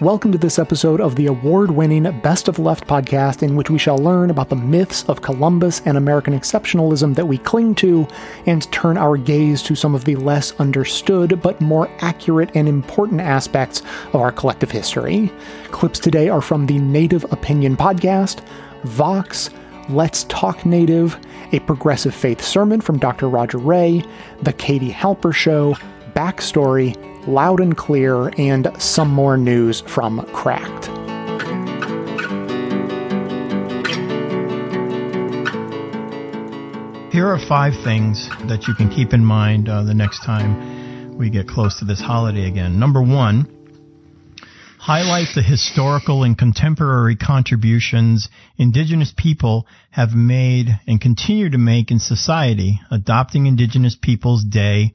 Welcome to this episode of the award winning Best of Left podcast, in which we shall learn about the myths of Columbus and American exceptionalism that we cling to and turn our gaze to some of the less understood but more accurate and important aspects of our collective history. Clips today are from the Native Opinion podcast, Vox, Let's Talk Native, a progressive faith sermon from Dr. Roger Ray, The Katie Halper Show, Backstory, Loud and Clear, and some more news from Cracked. Here are five things that you can keep in mind uh, the next time we get close to this holiday again. Number one, highlight the historical and contemporary contributions indigenous people have made and continue to make in society. Adopting Indigenous Peoples Day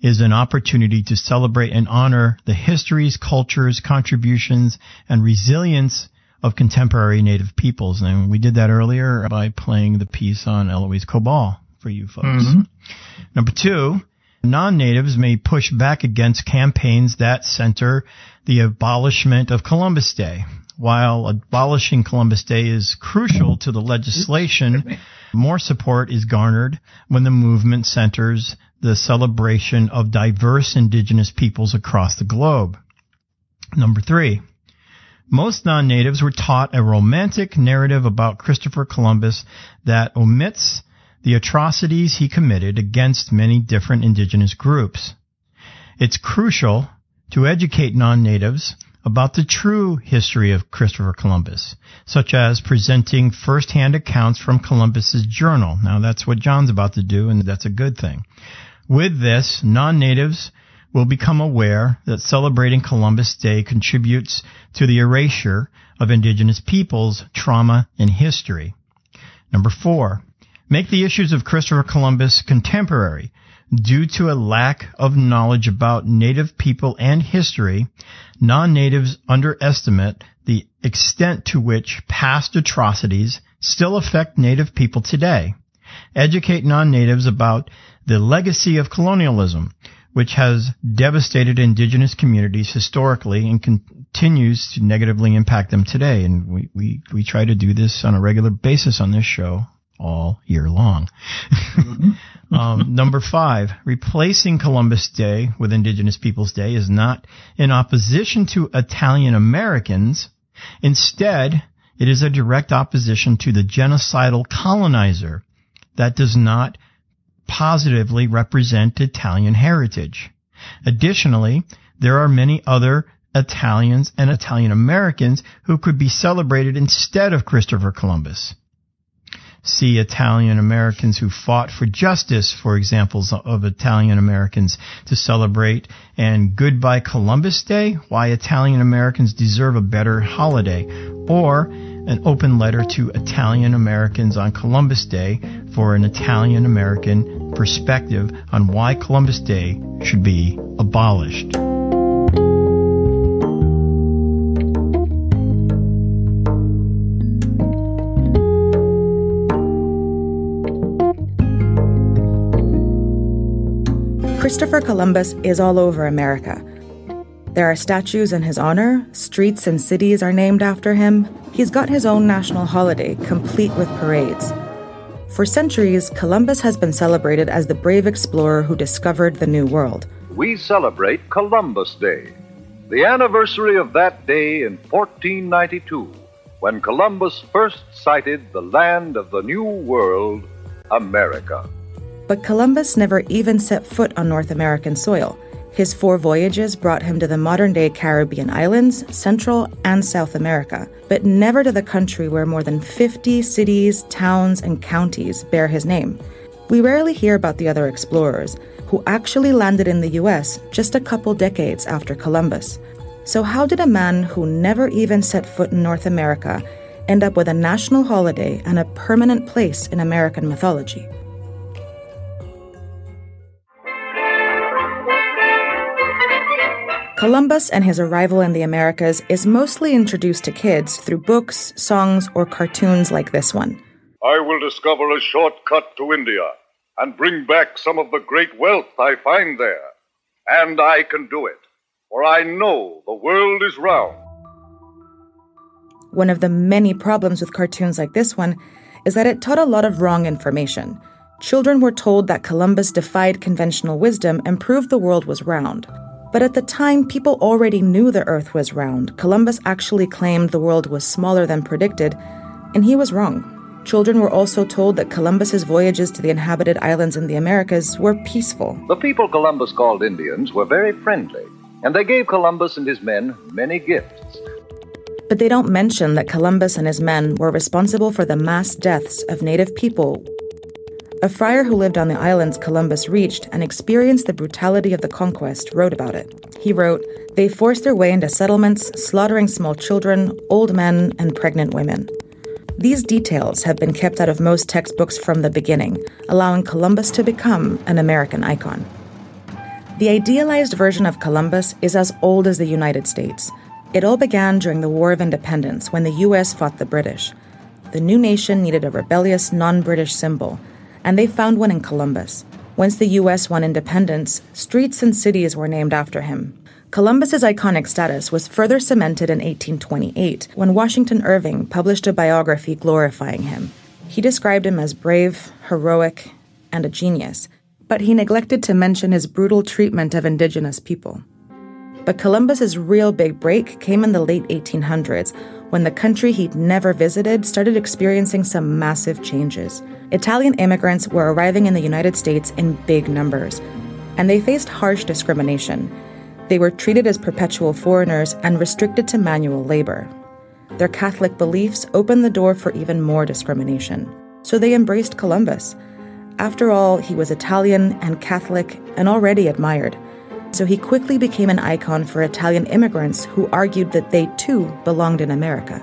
is an opportunity to celebrate and honor the histories, cultures, contributions, and resilience of contemporary Native peoples. And we did that earlier by playing the piece on Elouise Cobell for you folks. Mm-hmm. Number two, non-natives may push back against campaigns that center the abolishment of Columbus Day. While abolishing Columbus Day is crucial to the legislation, more support is garnered when the movement centers the celebration of diverse indigenous peoples across the globe. Number three, most non-natives were taught a romantic narrative about Christopher Columbus that omits the atrocities he committed against many different indigenous groups. It's crucial to educate non-natives about the true history of Christopher Columbus, such as presenting first-hand accounts from Columbus's journal. Now that's what John's about to do, and that's a good thing. With this, non-natives will become aware that celebrating Columbus Day contributes to the erasure of indigenous peoples, trauma, and history. Number four, make the issues of Christopher Columbus contemporary. Due to a lack of knowledge about native people and history, non-natives underestimate the extent to which past atrocities still affect native people today. Educate non-natives about the legacy of colonialism, which has devastated indigenous communities historically and continues to negatively impact them today. And we, we, we try to do this on a regular basis on this show all year long. Mm-hmm. um, number five, replacing Columbus Day with Indigenous Peoples Day is not in opposition to Italian Americans. Instead, it is a direct opposition to the genocidal colonizer that does not positively represent Italian heritage. Additionally, there are many other Italians and Italian Americans who could be celebrated instead of Christopher Columbus. See Italian Americans who fought for justice, for examples of Italian Americans to celebrate, and Goodbye Columbus Day, why Italian Americans deserve a better holiday, or an open letter to Italian Americans on Columbus Day for an Italian American perspective on why Columbus Day should be abolished. Christopher Columbus is all over America. There are statues in his honor, streets and cities are named after him. He's got his own national holiday, complete with parades. For centuries, Columbus has been celebrated as the brave explorer who discovered the New World. We celebrate Columbus Day, the anniversary of that day in 1492, when Columbus first sighted the land of the New World, America. But Columbus never even set foot on North American soil. His four voyages brought him to the modern day Caribbean islands, Central and South America, but never to the country where more than 50 cities, towns, and counties bear his name. We rarely hear about the other explorers, who actually landed in the US just a couple decades after Columbus. So, how did a man who never even set foot in North America end up with a national holiday and a permanent place in American mythology? Columbus and his arrival in the Americas is mostly introduced to kids through books, songs, or cartoons like this one. I will discover a shortcut to India and bring back some of the great wealth I find there. And I can do it, for I know the world is round. One of the many problems with cartoons like this one is that it taught a lot of wrong information. Children were told that Columbus defied conventional wisdom and proved the world was round. But at the time, people already knew the Earth was round. Columbus actually claimed the world was smaller than predicted, and he was wrong. Children were also told that Columbus's voyages to the inhabited islands in the Americas were peaceful. The people Columbus called Indians were very friendly, and they gave Columbus and his men many gifts. But they don't mention that Columbus and his men were responsible for the mass deaths of native people. A friar who lived on the islands Columbus reached and experienced the brutality of the conquest wrote about it. He wrote, They forced their way into settlements, slaughtering small children, old men, and pregnant women. These details have been kept out of most textbooks from the beginning, allowing Columbus to become an American icon. The idealized version of Columbus is as old as the United States. It all began during the War of Independence when the US fought the British. The new nation needed a rebellious, non British symbol, and they found one in Columbus. Once the US won independence, streets and cities were named after him. Columbus's iconic status was further cemented in 1828 when Washington Irving published a biography glorifying him. He described him as brave, heroic, and a genius, but he neglected to mention his brutal treatment of indigenous people. But Columbus's real big break came in the late 1800s when the country he'd never visited started experiencing some massive changes. Italian immigrants were arriving in the United States in big numbers, and they faced harsh discrimination. They were treated as perpetual foreigners and restricted to manual labor. Their Catholic beliefs opened the door for even more discrimination. So they embraced Columbus. After all, he was Italian and Catholic and already admired. So he quickly became an icon for Italian immigrants who argued that they too belonged in America.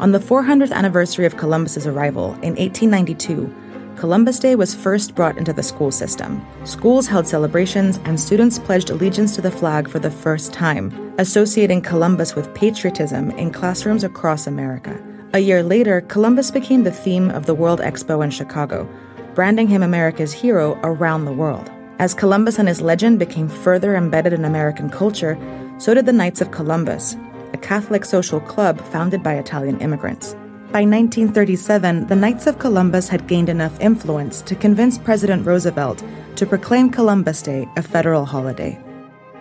On the 400th anniversary of Columbus's arrival in 1892, Columbus Day was first brought into the school system. Schools held celebrations, and students pledged allegiance to the flag for the first time, associating Columbus with patriotism in classrooms across America. A year later, Columbus became the theme of the World Expo in Chicago, branding him America's hero around the world. As Columbus and his legend became further embedded in American culture, so did the Knights of Columbus, a Catholic social club founded by Italian immigrants. By 1937, the Knights of Columbus had gained enough influence to convince President Roosevelt to proclaim Columbus Day a federal holiday.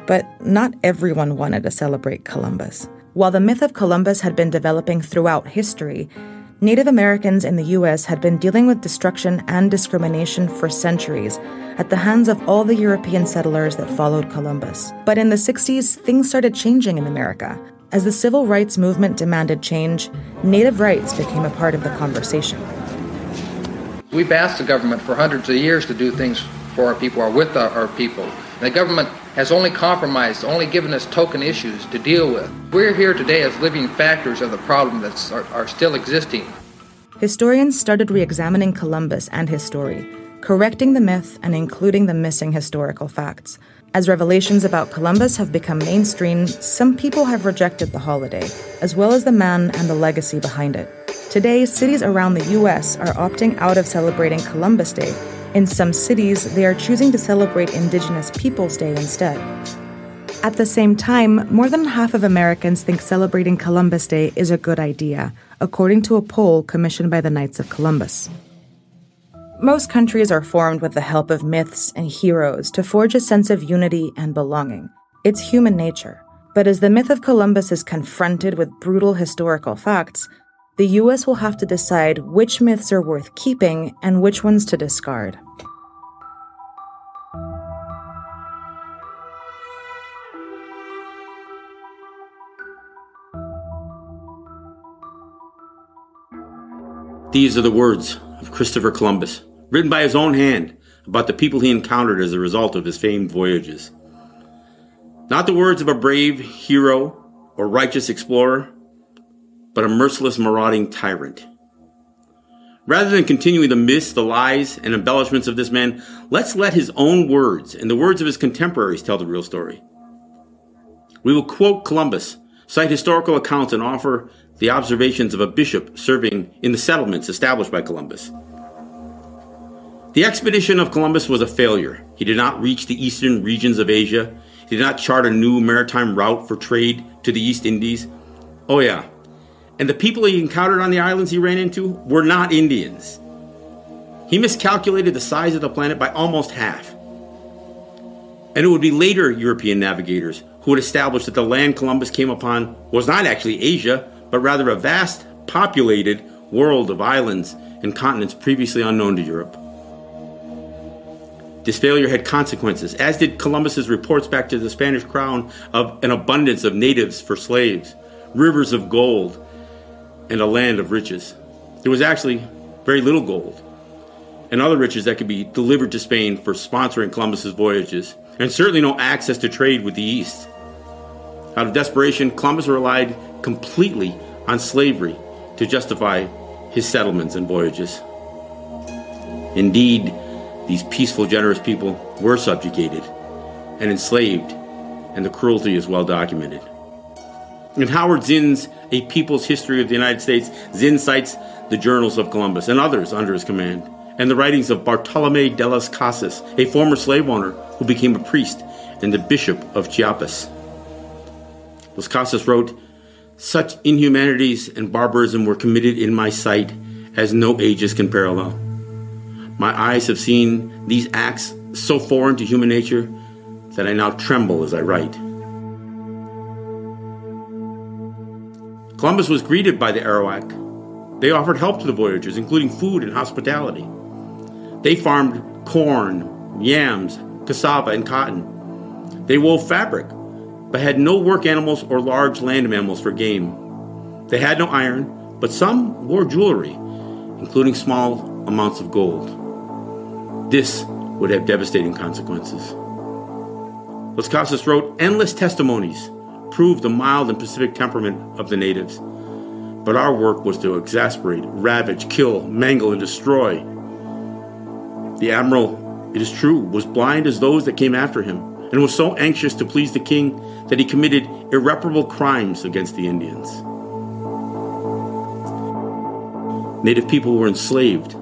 But not everyone wanted to celebrate Columbus. While the myth of Columbus had been developing throughout history, Native Americans in the U.S. had been dealing with destruction and discrimination for centuries at the hands of all the European settlers that followed Columbus. But in the 60s, things started changing in America. As the civil rights movement demanded change, Native rights became a part of the conversation. We've asked the government for hundreds of years to do things for our people or with our, people. The government has only compromised, only given us token issues to deal with. We're here today as living factors of the problem that are, are still existing. Historians started re examining Columbus and his story, correcting the myth and including the missing historical facts. As revelations about Columbus have become mainstream, some people have rejected the holiday, as well as the man and the legacy behind it. Today, cities around the U.S. are opting out of celebrating Columbus Day. In some cities, they are choosing to celebrate Indigenous Peoples Day instead. At the same time, more than half of Americans think celebrating Columbus Day is a good idea, according to a poll commissioned by the Knights of Columbus. Most countries are formed with the help of myths and heroes to forge a sense of unity and belonging. It's human nature. But as the myth of Columbus is confronted with brutal historical facts, the US will have to decide which myths are worth keeping and which ones to discard. These are the words of Christopher Columbus written by his own hand about the people he encountered as a result of his famed voyages. Not the words of a brave hero or righteous explorer, but a merciless marauding tyrant. Rather than continuing the myths, the lies, and embellishments of this man, let's let his own words and the words of his contemporaries tell the real story. We will quote Columbus, cite historical accounts, and offer the observations of a bishop serving in the settlements established by Columbus. The expedition of Columbus was a failure. He did not reach the eastern regions of Asia. He did not chart a new maritime route for trade to the East Indies. Oh, yeah. And the people he encountered on the islands he ran into were not Indians. He miscalculated the size of the planet by almost half. And it would be later European navigators who would establish that the land Columbus came upon was not actually Asia, but rather a vast, populated world of islands and continents previously unknown to Europe. This failure had consequences, as did Columbus's reports back to the Spanish crown of an abundance of natives for slaves, rivers of gold, and a land of riches. There was actually very little gold and other riches that could be delivered to Spain for sponsoring Columbus's voyages, and certainly no access to trade with the East. Out of desperation, Columbus relied completely on slavery to justify his settlements and voyages. Indeed, these peaceful, generous people were subjugated and enslaved, and the cruelty is well documented. In Howard Zinn's A People's History of the United States, Zinn cites the journals of Columbus and others under his command, and the writings of Bartolome de las Casas, a former slave owner who became a priest and the bishop of Chiapas. Las Casas wrote, Such inhumanities and barbarism were committed in my sight as no ages can parallel. My eyes have seen these acts so foreign to human nature that I now tremble as I write. Columbus was greeted by the Arawak. They offered help to the voyagers, including food and hospitality. They farmed corn, yams, cassava, and cotton. They wove fabric, but had no work animals or large land mammals for game. They had no iron, but some wore jewelry, including small amounts of gold. This would have devastating consequences. Las Casas wrote endless testimonies prove the mild and pacific temperament of the natives. But our work was to exasperate, ravage, kill, mangle, and destroy. The admiral, it is true, was blind as those that came after him, and was so anxious to please the king that he committed irreparable crimes against the Indians. Native people were enslaved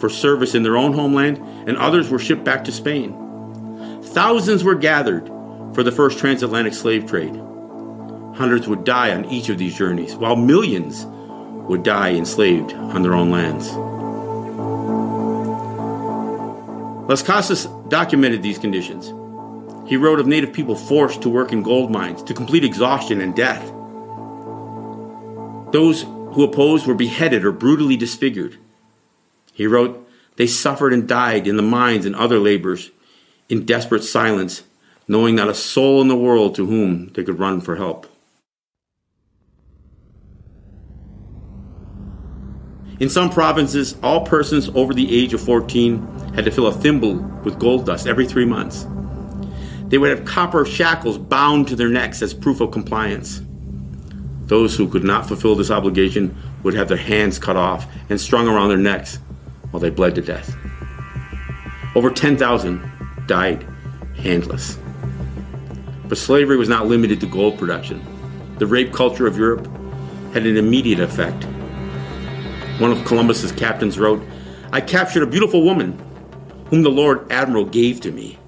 for service in their own homeland, and others were shipped back to Spain. Thousands were gathered for the first transatlantic slave trade. Hundreds would die on each of these journeys, while millions would die enslaved on their own lands. Las Casas documented these conditions. He wrote of native people forced to work in gold mines to complete exhaustion and death. Those who opposed were beheaded or brutally disfigured. He wrote, They suffered and died in the mines and other labors in desperate silence, knowing not a soul in the world to whom they could run for help. In some provinces, all persons over the age of 14 had to fill a thimble with gold dust every three months. They would have copper shackles bound to their necks as proof of compliance. Those who could not fulfill this obligation would have their hands cut off and strung around their necks while they bled to death. Over 10,000 died handless. But slavery was not limited to gold production. The rape culture of Europe had an immediate effect one of Columbus's captains wrote, I captured a beautiful woman whom the Lord Admiral gave to me.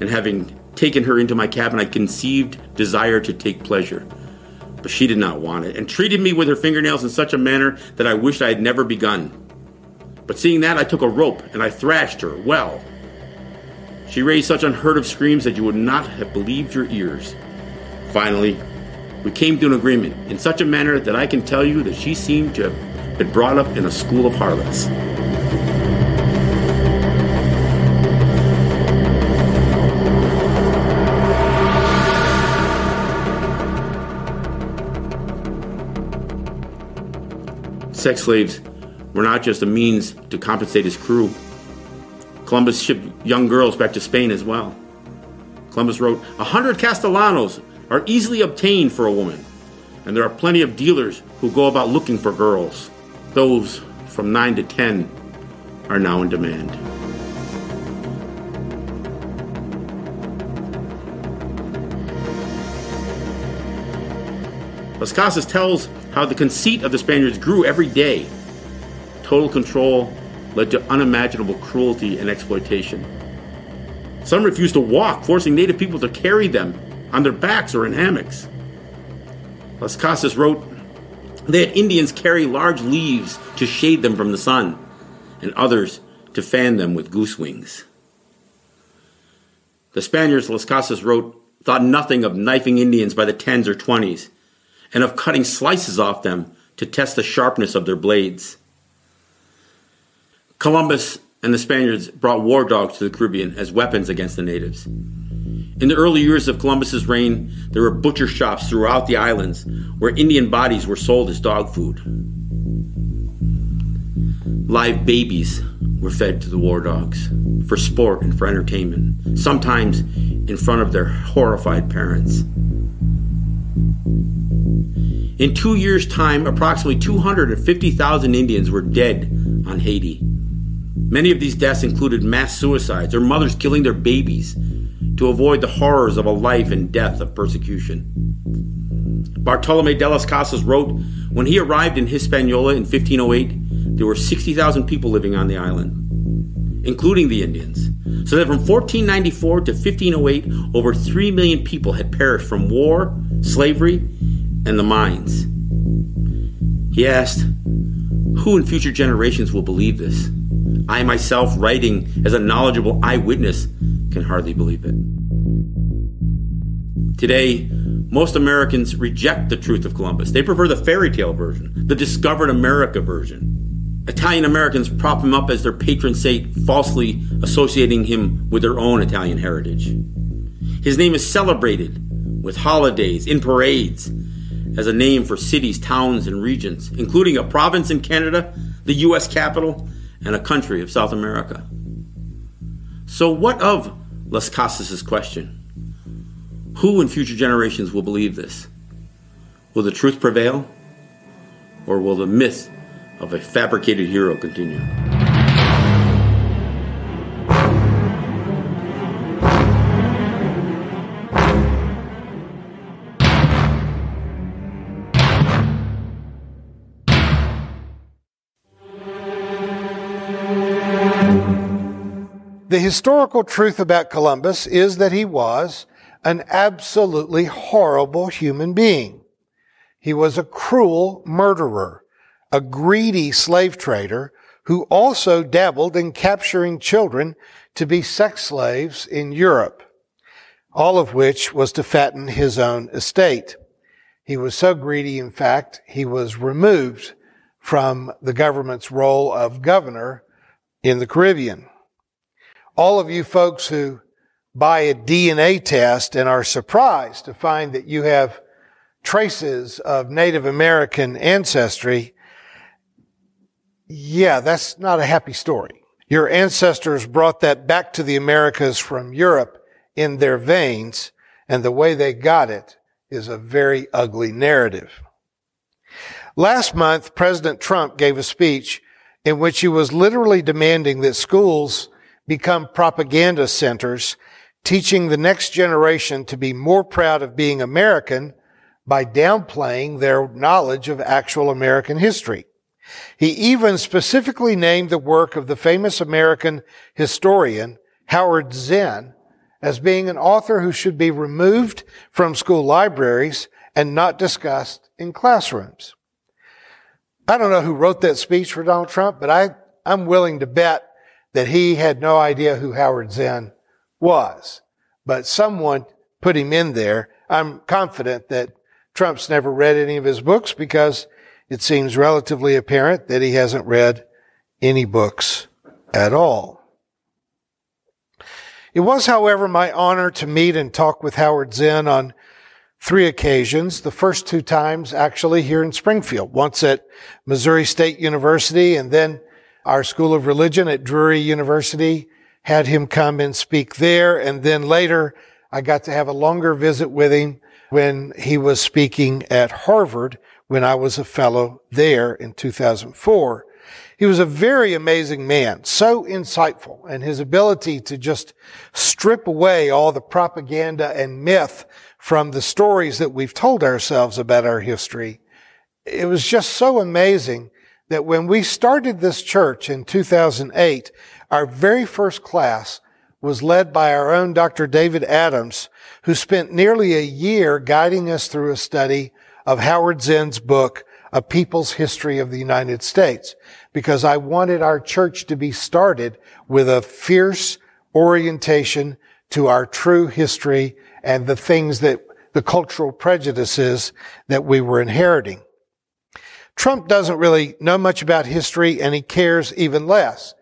And having taken her into my cabin, I conceived desire to take pleasure. But she did not want it, and treated me with her fingernails in such a manner that I wished I had never begun. But seeing that, I took a rope and I thrashed her well. She raised such unheard of screams that you would not have believed your ears. Finally, we came to an agreement in such a manner that I can tell you that she seemed to have been brought up in a school of harlots. Sex slaves were not just a means to compensate his crew. Columbus shipped young girls back to Spain as well. Columbus wrote, A hundred Castellanos are easily obtained for a woman, and there are plenty of dealers who go about looking for girls. Those from 9 to 10 are now in demand. Las Casas tells how the conceit of the Spaniards grew every day. Total control led to unimaginable cruelty and exploitation. Some refused to walk, forcing native people to carry them on their backs or in hammocks. Las Casas wrote Had Indians carry large leaves to shade them from the sun, and others to fan them with goose wings. The Spaniards, Las Casas wrote, thought nothing of knifing Indians by the tens or twenties, and of cutting slices off them to test the sharpness of their blades. Columbus and the Spaniards brought war dogs to the Caribbean as weapons against the natives. In the early years of Columbus's reign, there were butcher shops throughout the islands where Indian bodies were sold as dog food. Live babies were fed to the war dogs for sport and for entertainment, sometimes in front of their horrified parents. In two years' time, approximately 250,000 Indians were dead on Haiti. Many of these deaths included mass suicides or mothers killing their babies to avoid the horrors of a life and death of persecution. Bartolome de las Casas wrote When he arrived in Hispaniola in 1508, there were 60,000 people living on the island, including the Indians. So that from 1494 to 1508, over 3 million people had perished from war, slavery, and the mines. He asked, Who in future generations will believe this? I myself, writing as a knowledgeable eyewitness, can hardly believe it. Today, most Americans reject the truth of Columbus. They prefer the fairy tale version, the discovered America version. Italian Americans prop him up as their patron saint, falsely associating him with their own Italian heritage. His name is celebrated with holidays, in parades, as a name for cities, towns, and regions, including a province in Canada, the U.S. capital, and a country of South America. So, what of Las Casas' question? Who in future generations will believe this? Will the truth prevail? Or will the myth of a fabricated hero continue? The historical truth about Columbus is that he was an absolutely horrible human being. He was a cruel murderer, a greedy slave trader who also dabbled in capturing children to be sex slaves in Europe, all of which was to fatten his own estate. He was so greedy, in fact, he was removed from the government's role of governor in the Caribbean all of you folks who buy a DNA test and are surprised to find that you have traces of Native American ancestry, yeah, that's not a happy story. Your ancestors brought that back to the Americas from Europe in their veins, and the way they got it is a very ugly narrative. Last month, President Trump gave a speech in which he was literally demanding that schools become propaganda centers, teaching the next generation to be more proud of being American by downplaying their knowledge of actual American history. He even specifically named the work of the famous American historian Howard Zinn as being an author who should be removed from school libraries and not discussed in classrooms. I don't know who wrote that speech for Donald Trump, but I, I'm willing to bet that he had no idea who Howard Zinn was. But someone put him in there. I'm confident that Trump's never read any of his books because it seems relatively apparent that he hasn't read any books at all. It was, however, my honor to meet and talk with Howard Zinn on three occasions. The first two times actually here in Springfield, once at Missouri State University and then our School of Religion at Drury University had him come and speak there. And then later, I got to have a longer visit with him when he was speaking at Harvard when I was a fellow there in 2004. He was a very amazing man, so insightful, and his ability to just strip away all the propaganda and myth from the stories that we've told ourselves about our history. It was just so amazing that when we started this church in 2008, our very first class was led by our own Dr. David Adams, who spent nearly a year guiding us through a study of Howard Zinn's book, a people's history of the United States because I wanted our church to be started with a fierce orientation to our true history and the things that the cultural prejudices that we were inheriting. Trump doesn't really know much about history and he cares even less,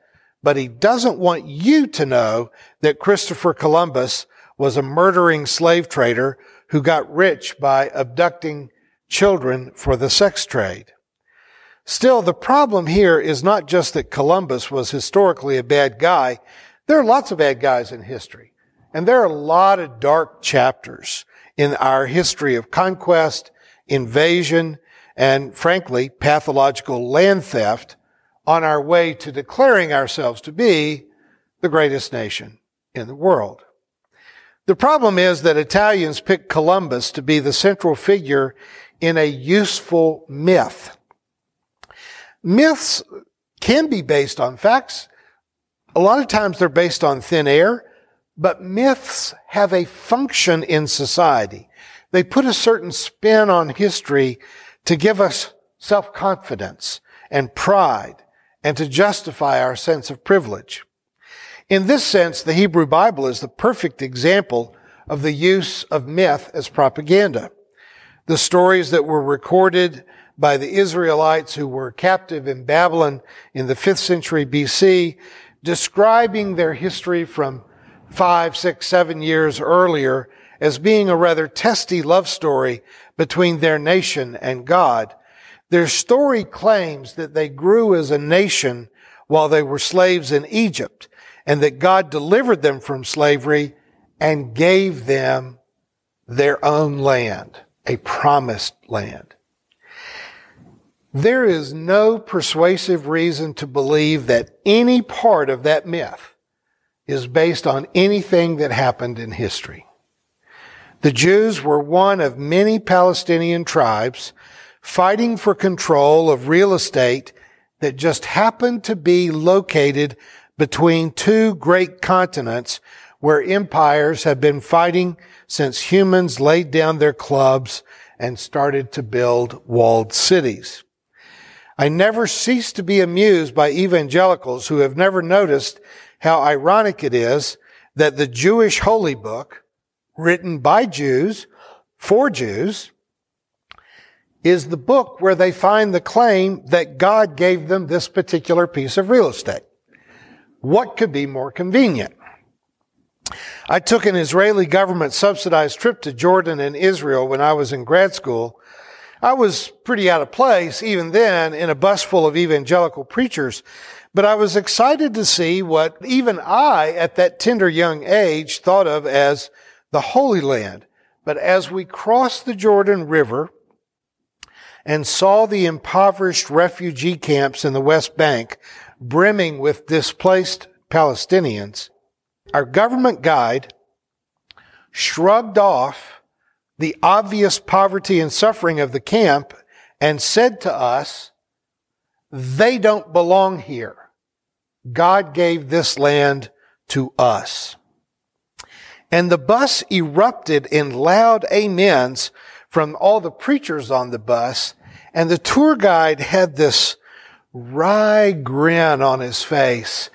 but he doesn't want you to know that Christopher Columbus was a murdering slave trader who got rich by abducting children for the sex trade. Still, the problem here is not just that Columbus was historically a bad guy. There are lots of bad guys in history. And there are a lot of dark chapters in our history of conquest, invasion, and frankly, pathological land theft on our way to declaring ourselves to be the greatest nation in the world. The problem is that Italians picked Columbus to be the central figure in a useful myth. Myths can be based on facts. A lot of times they're based on thin air, but myths have a function in society. They put a certain spin on history to give us self-confidence and pride and to justify our sense of privilege. In this sense, the Hebrew Bible is the perfect example of the use of myth as propaganda. The stories that were recorded by the Israelites who were captive in Babylon in the 5th century BC, describing their history from five, six, seven years earlier as being a rather testy love story between their nation and God. Their story claims that they grew as a nation while they were slaves in Egypt and that God delivered them from slavery and gave them their own land, a promised land. There is no persuasive reason to believe that any part of that myth is based on anything that happened in history. The Jews were one of many Palestinian tribes fighting for control of real estate that just happened to be located between two great continents where empires have been fighting since humans laid down their clubs and started to build walled cities. I never cease to be amused by evangelicals who have never noticed how ironic it is that the Jewish holy book, written by Jews for Jews, is the book where they find the claim that God gave them this particular piece of real estate. What could be more convenient? I took an Israeli government subsidized trip to Jordan and Israel when I was in grad school. I was pretty out of place even then in a bus full of evangelical preachers but I was excited to see what even I, at that tender young age, thought of as the Holy Land. But as we crossed the Jordan River and saw the impoverished refugee camps in the West Bank brimming with displaced Palestinians, our government guide shrugged off the obvious poverty and suffering of the camp and said to us, they don't belong here. God gave this land to us. And the bus erupted in loud amens from all the preachers on the bus. And the tour guide had this wry grin on his face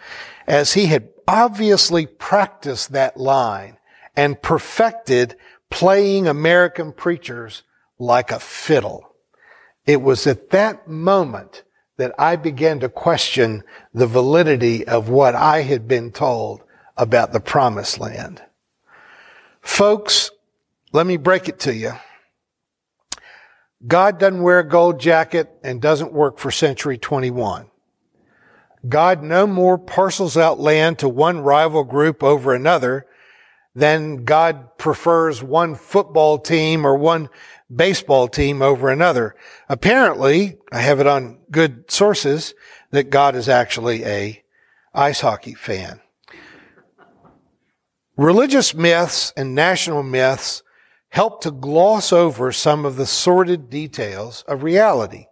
as he had obviously practiced that line and perfected playing American preachers like a fiddle. It was at that moment that I began to question the validity of what I had been told about the promised land. Folks, let me break it to you. God doesn't wear a gold jacket and doesn't work for Century 21. God no more parcels out land to one rival group over another than God prefers one football team or one baseball team over another. Apparently, I have it on good sources that God is actually a ice hockey fan. Religious myths and national myths help to gloss over some of the sordid details of reality.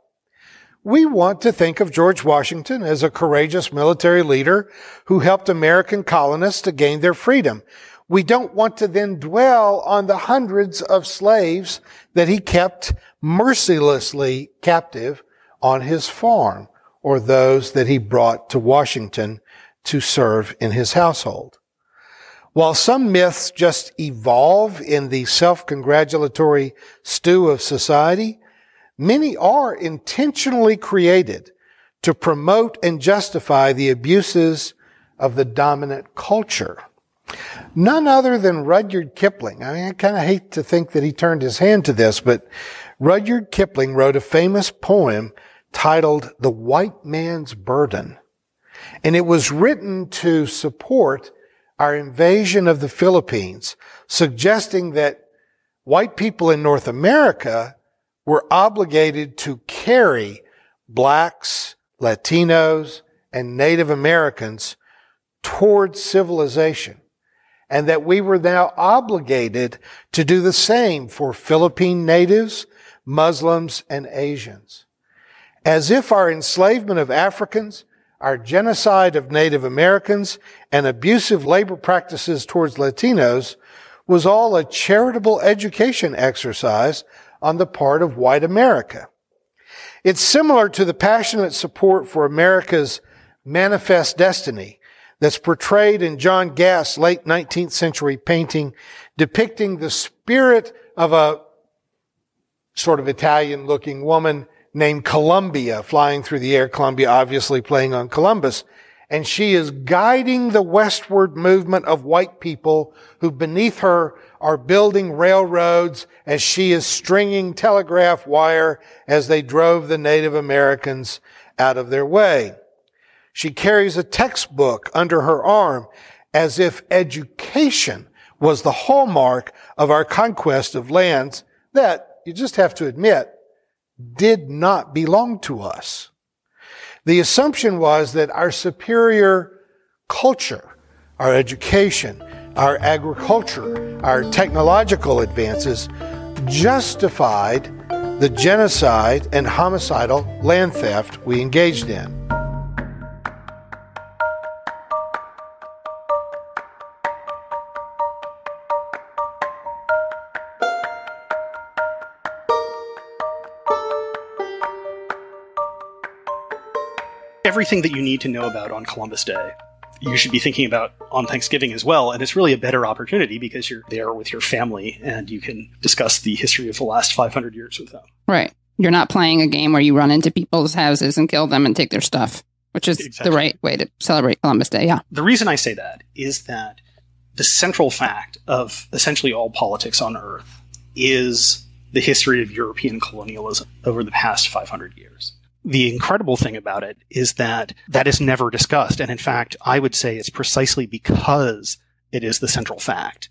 We want to think of George Washington as a courageous military leader who helped American colonists to gain their freedom. we don't want to then dwell on the hundreds of slaves that he kept mercilessly captive on his farm or those that he brought to Washington to serve in his household. While some myths just evolve in the self-congratulatory stew of society, many are intentionally created to promote and justify the abuses of the dominant culture. None other than Rudyard Kipling. I mean, I kind of hate to think that he turned his hand to this, but Rudyard Kipling wrote a famous poem titled The White Man's Burden. And it was written to support our invasion of the Philippines, suggesting that white people in North America were obligated to carry blacks, Latinos, and Native Americans towards civilization. And that we were now obligated to do the same for Philippine natives, Muslims, and Asians. As if our enslavement of Africans, our genocide of Native Americans, and abusive labor practices towards Latinos was all a charitable education exercise on the part of white America. It's similar to the passionate support for America's manifest destiny that's portrayed in John Gast's late 19th century painting depicting the spirit of a sort of Italian looking woman named Columbia flying through the air. Columbia obviously playing on Columbus. And she is guiding the westward movement of white people who beneath her are building railroads as she is stringing telegraph wire as they drove the Native Americans out of their way. She carries a textbook under her arm as if education was the hallmark of our conquest of lands that, you just have to admit, did not belong to us. The assumption was that our superior culture, our education, our agriculture, our technological advances justified the genocide and homicidal land theft we engaged in. Everything that you need to know about on Columbus Day. You should be thinking about on Thanksgiving as well, and it's really a better opportunity because you're there with your family and you can discuss the history of the last 500 years with them. Right. You're not playing a game where you run into people's houses and kill them and take their stuff, which is exactly. the right way to celebrate Columbus Day. Yeah. The reason I say that is that the central fact of essentially all politics on Earth is the history of European colonialism over the past 500 years the incredible thing about it is that that is never discussed. And in fact, I would say it's precisely because it is the central fact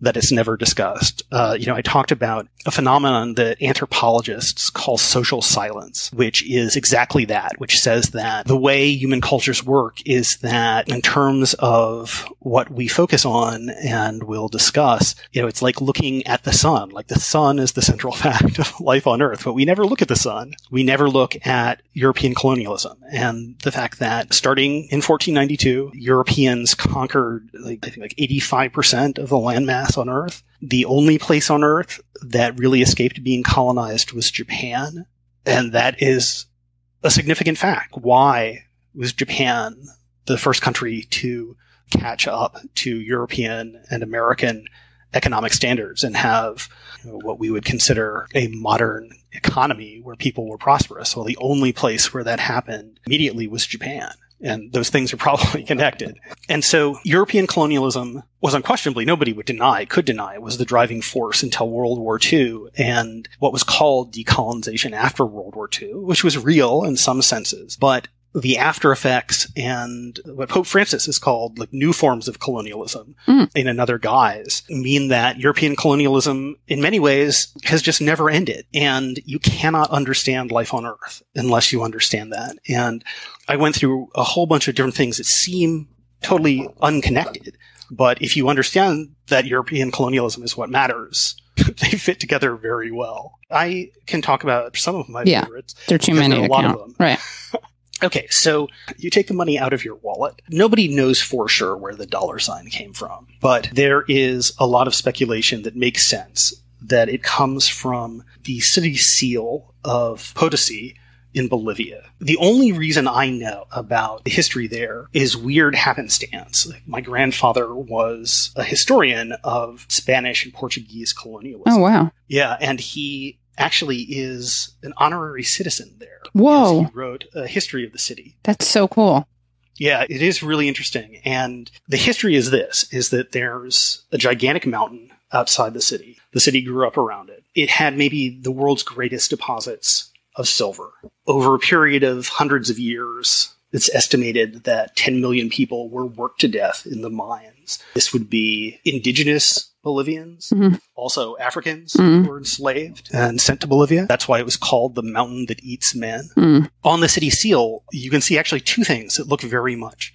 that is never discussed. Uh, you know, I talked about a phenomenon that anthropologists call social silence, which is exactly that, which says that the way human cultures work is that in terms of what we focus on and we'll discuss, you know, it's like looking at the sun. Like the sun is the central fact of life on Earth, but we never look at the sun. We never look at European colonialism and the fact that starting in 1492, Europeans conquered like, I think like 85% of the landmass on Earth. The only place on Earth that really escaped being colonized was Japan. And that is a significant fact. Why was Japan the first country to catch up to European and American economic standards and have you know, what we would consider a modern economy where people were prosperous. Well, the only place where that happened immediately was Japan and those things are probably connected. And so European colonialism was unquestionably, nobody would deny, could deny, was the driving force until World War II and what was called decolonization after World War II, which was real in some senses. But the after effects and what Pope Francis has called like new forms of colonialism mm. in another guise mean that European colonialism in many ways has just never ended. And you cannot understand life on earth unless you understand that. And I went through a whole bunch of different things that seem totally unconnected. But if you understand that European colonialism is what matters, they fit together very well. I can talk about some of my yeah, favorites. There are too many to count. Right. Okay, so you take the money out of your wallet. Nobody knows for sure where the dollar sign came from, but there is a lot of speculation that makes sense that it comes from the city seal of Potosi in Bolivia. The only reason I know about the history there is weird happenstance. My grandfather was a historian of Spanish and Portuguese colonialism. Oh, wow. Yeah, and he actually is an honorary citizen there. Whoa. He wrote a history of the city. That's so cool. Yeah, it is really interesting. And the history is this, is that there's a gigantic mountain outside the city. The city grew up around it. It had maybe the world's greatest deposits of silver. Over a period of hundreds of years, it's estimated that 10 million people were worked to death in the mines. This would be indigenous Bolivians, Mhm. also Africans Mhm. who were enslaved and sent to Bolivia. That's why it was called the mountain that eats men. Mm. On the city seal, you can see actually two things that look very much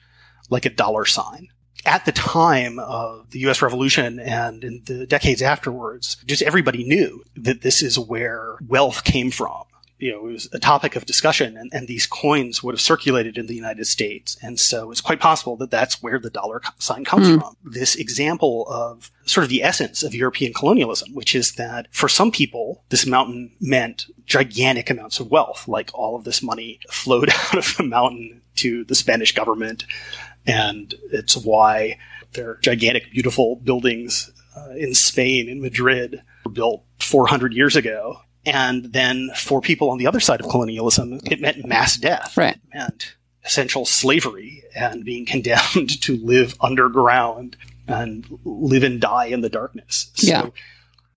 like a dollar sign. At the time of the US Revolution and in the decades afterwards, just everybody knew that this is where wealth came from. You know, it was a topic of discussion and, and these coins would have circulated in the United States. And so it's quite possible that that's where the dollar sign comes Mm. from. This example of sort of the essence of European colonialism, which is that for some people, this mountain meant gigantic amounts of wealth, like all of this money flowed out of the mountain to the Spanish government. And it's why their gigantic, beautiful buildings uh, in Spain, in Madrid, were built 400 years ago. And then for people on the other side of colonialism, it meant mass death. Right. It meant essential slavery and being condemned to live underground and live and die in the darkness. So, Yeah.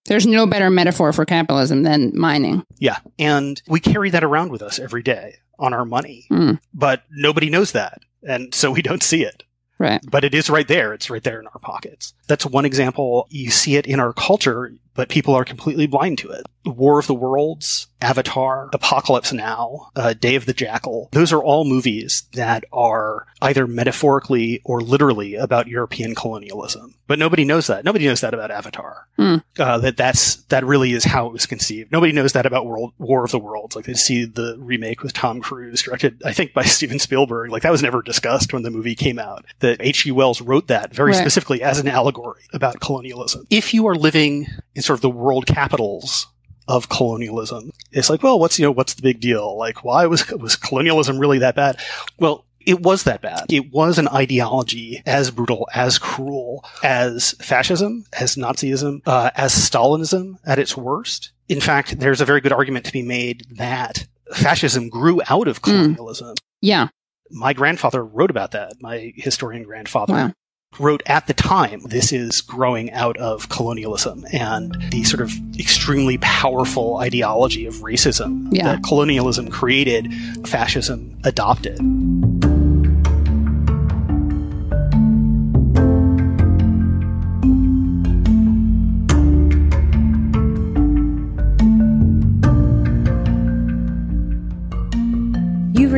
There's no better metaphor for capitalism than mining. Yeah. And we carry that around with us every day on our money, Mm. but nobody knows that. And so we don't see it. Right. But it is right there. It's right there in our pockets. That's one example. You see it in our culture, but people are completely blind to it. War of the Worlds, Avatar, Apocalypse Now, uh, Day of the Jackal. Those are all movies that are either metaphorically or literally about European colonialism. But nobody knows that. Nobody knows that about Avatar. Hmm. Uh, that that's that really is how it was conceived. Nobody knows that about World War of the Worlds. Like they see the remake with Tom Cruise, directed I think by Steven Spielberg. Like that was never discussed when the movie came out. That H.G. Wells wrote that very Right. specifically as an allegory about colonialism. If you are living in sort of the world capitals of colonialism, it's like, well, what's you know what's the big deal? Like, why was was colonialism really that bad? Well. It was that bad. It was an ideology as brutal, as cruel as fascism, as Nazism, uh, as Stalinism at its worst. In fact, there's a very good argument to be made that fascism grew out of colonialism. Yeah. My grandfather wrote about that. My historian grandfather Wow. Wrote at the time, this is growing out of colonialism and the sort of extremely powerful ideology of racism Yeah. that colonialism created, fascism adopted.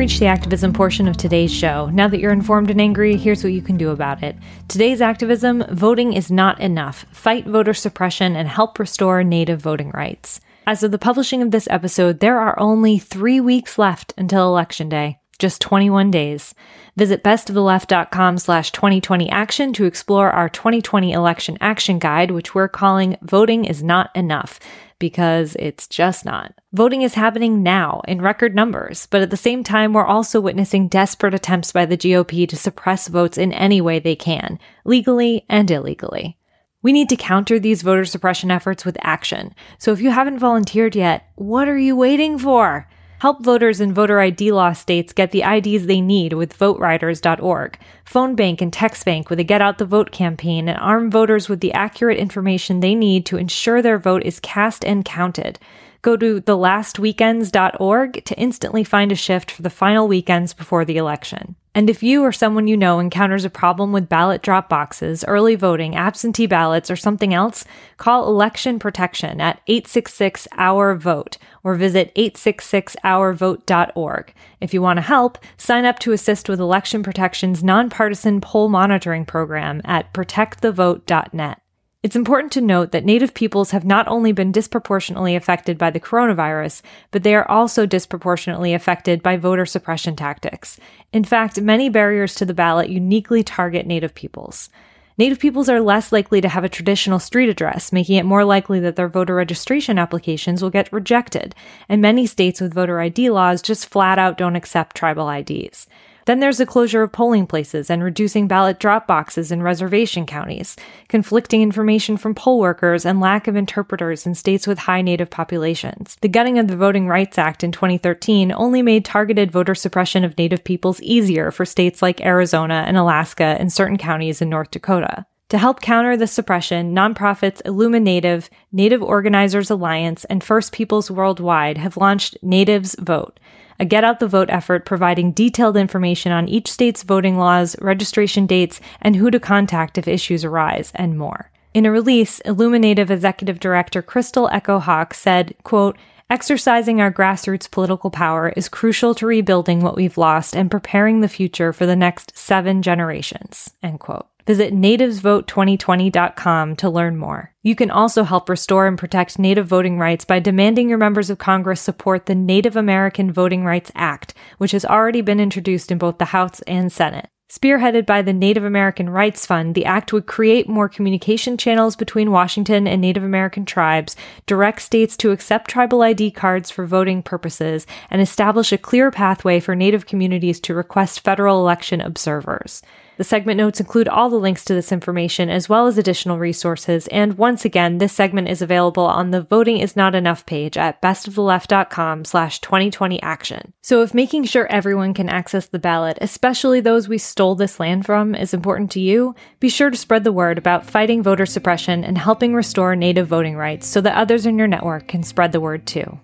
Reached the activism portion of today's show. Now that you're informed and angry, here's what you can do about it. Today's activism voting is not enough. Fight voter suppression and help restore Native voting rights. As of the publishing of this episode, there are only three weeks left until Election Day. Just 21 days. Visit bestoftheleft.com slash 2020 action to explore our 2020 election action guide, which we're calling Voting is Not Enough because it's just not. Voting is happening now in record numbers, but at the same time, we're also witnessing desperate attempts by the GOP to suppress votes in any way they can, legally and illegally. We need to counter these voter suppression efforts with action. So if you haven't volunteered yet, what are you waiting for? Help voters in voter ID law states get the IDs they need with voteriders.org, phone bank and text bank with a Get Out the Vote campaign, and arm voters with the accurate information they need to ensure their vote is cast and counted. Go to thelastweekends.org to instantly find a shift for the final weekends before the election. And if you or someone you know encounters a problem with ballot drop boxes, early voting, absentee ballots, or something else, call Election Protection at 866 Our Vote or visit 866ourvote.org. If you want to help, sign up to assist with Election Protection's nonpartisan poll monitoring program at protectthevote.net. It's important to note that Native peoples have not only been disproportionately affected by the coronavirus, but they are also disproportionately affected by voter suppression tactics. In fact, many barriers to the ballot uniquely target Native peoples. Native peoples are less likely to have a traditional street address, making it more likely that their voter registration applications will get rejected, and many states with voter ID laws just flat out don't accept tribal IDs. Then there's the closure of polling places and reducing ballot drop boxes in reservation counties, conflicting information from poll workers, and lack of interpreters in states with high Native populations. The gutting of the Voting Rights Act in 2013 only made targeted voter suppression of Native peoples easier for states like Arizona and Alaska and certain counties in North Dakota. To help counter the suppression, nonprofits Illuminative, Native Organizers Alliance, and First Peoples Worldwide have launched Natives Vote, a get out the vote effort providing detailed information on each state's voting laws, registration dates, and who to contact if issues arise, and more. In a release, Illuminative Executive Director Crystal Echo Hawk said, quote, Exercising our grassroots political power is crucial to rebuilding what we've lost and preparing the future for the next seven generations. End quote. Visit nativesvote2020.com to learn more. You can also help restore and protect Native voting rights by demanding your members of Congress support the Native American Voting Rights Act, which has already been introduced in both the House and Senate. Spearheaded by the Native American Rights Fund, the act would create more communication channels between Washington and Native American tribes, direct states to accept tribal ID cards for voting purposes, and establish a clear pathway for Native communities to request federal election observers. The segment notes include all the links to this information as well as additional resources. And once again, this segment is available on the Voting is Not Enough page at bestoftheleft.com slash 2020 action. So if making sure everyone can access the ballot, especially those we stole this land from, is important to you, be sure to spread the word about fighting voter suppression and helping restore native voting rights so that others in your network can spread the word too.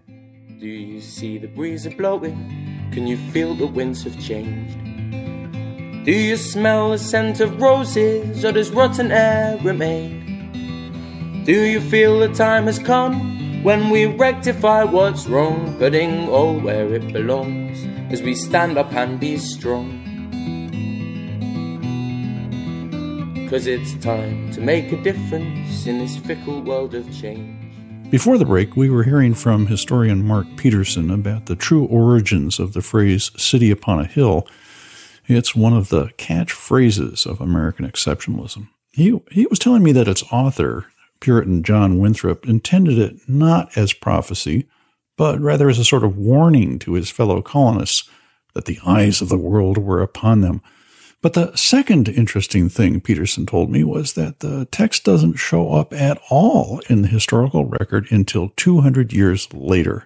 Do you see the breeze blowing? Can you feel the winds have changed? Do you smell the scent of roses, or does rotten air remain? Do you feel the time has come when we rectify what's wrong, putting all where it belongs as we stand up and be strong? Cause it's time to make a difference in this fickle world of change. Before the break, we were hearing from historian Mark Peterson about the true origins of the phrase city upon a hill it's one of the catchphrases of American exceptionalism. He, he was telling me that its author, Puritan John Winthrop, intended it not as prophecy, but rather as a sort of warning to his fellow colonists that the eyes of the world were upon them. But the second interesting thing Peterson told me was that the text doesn't show up at all in the historical record until 200 years later.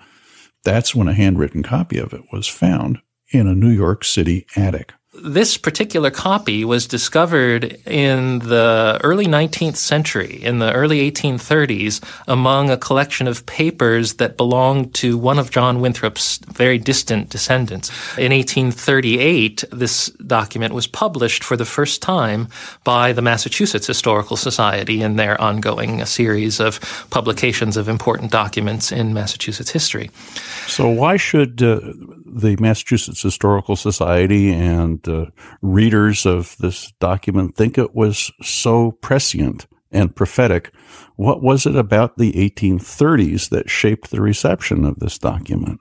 That's when a handwritten copy of it was found in a New York City attic this particular copy was discovered in the early 19th century, in the early 1830s, among a collection of papers that belonged to one of John Winthrop's very distant descendants. In 1838, this document was published for the first time by the Massachusetts Historical Society in their ongoing series of publications of important documents in Massachusetts history. So, why should uh, the Massachusetts Historical Society and uh, readers of this document think it was so prescient and prophetic. What was it about the 1830s that shaped the reception of this document?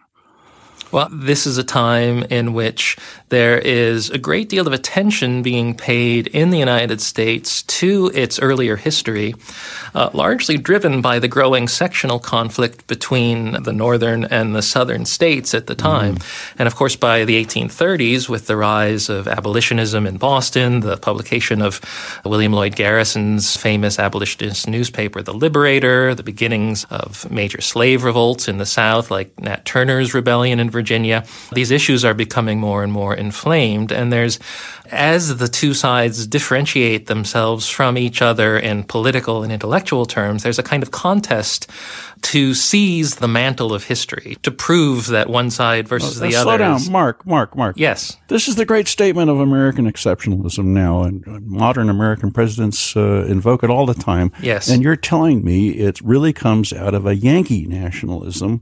Well, this is a time in which there is a great deal of attention being paid in the United States to its earlier history, uh, largely driven by the growing sectional conflict between the northern and the southern states at the time. Mm. And of course, by the 1830s, with the rise of abolitionism in Boston, the publication of William Lloyd Garrison's famous abolitionist newspaper, The Liberator, the beginnings of major slave revolts in the South, like Nat Turner's rebellion in Virginia, Virginia. These issues are becoming more and more inflamed. And there's, as the two sides differentiate themselves from each other in political and intellectual terms, there's a kind of contest to seize the mantle of history, to prove that one side versus uh, the other. Slow down, Mark, Mark, Mark. Yes. This is the great statement of American exceptionalism now, and modern American presidents uh, invoke it all the time. Yes. And you're telling me it really comes out of a Yankee nationalism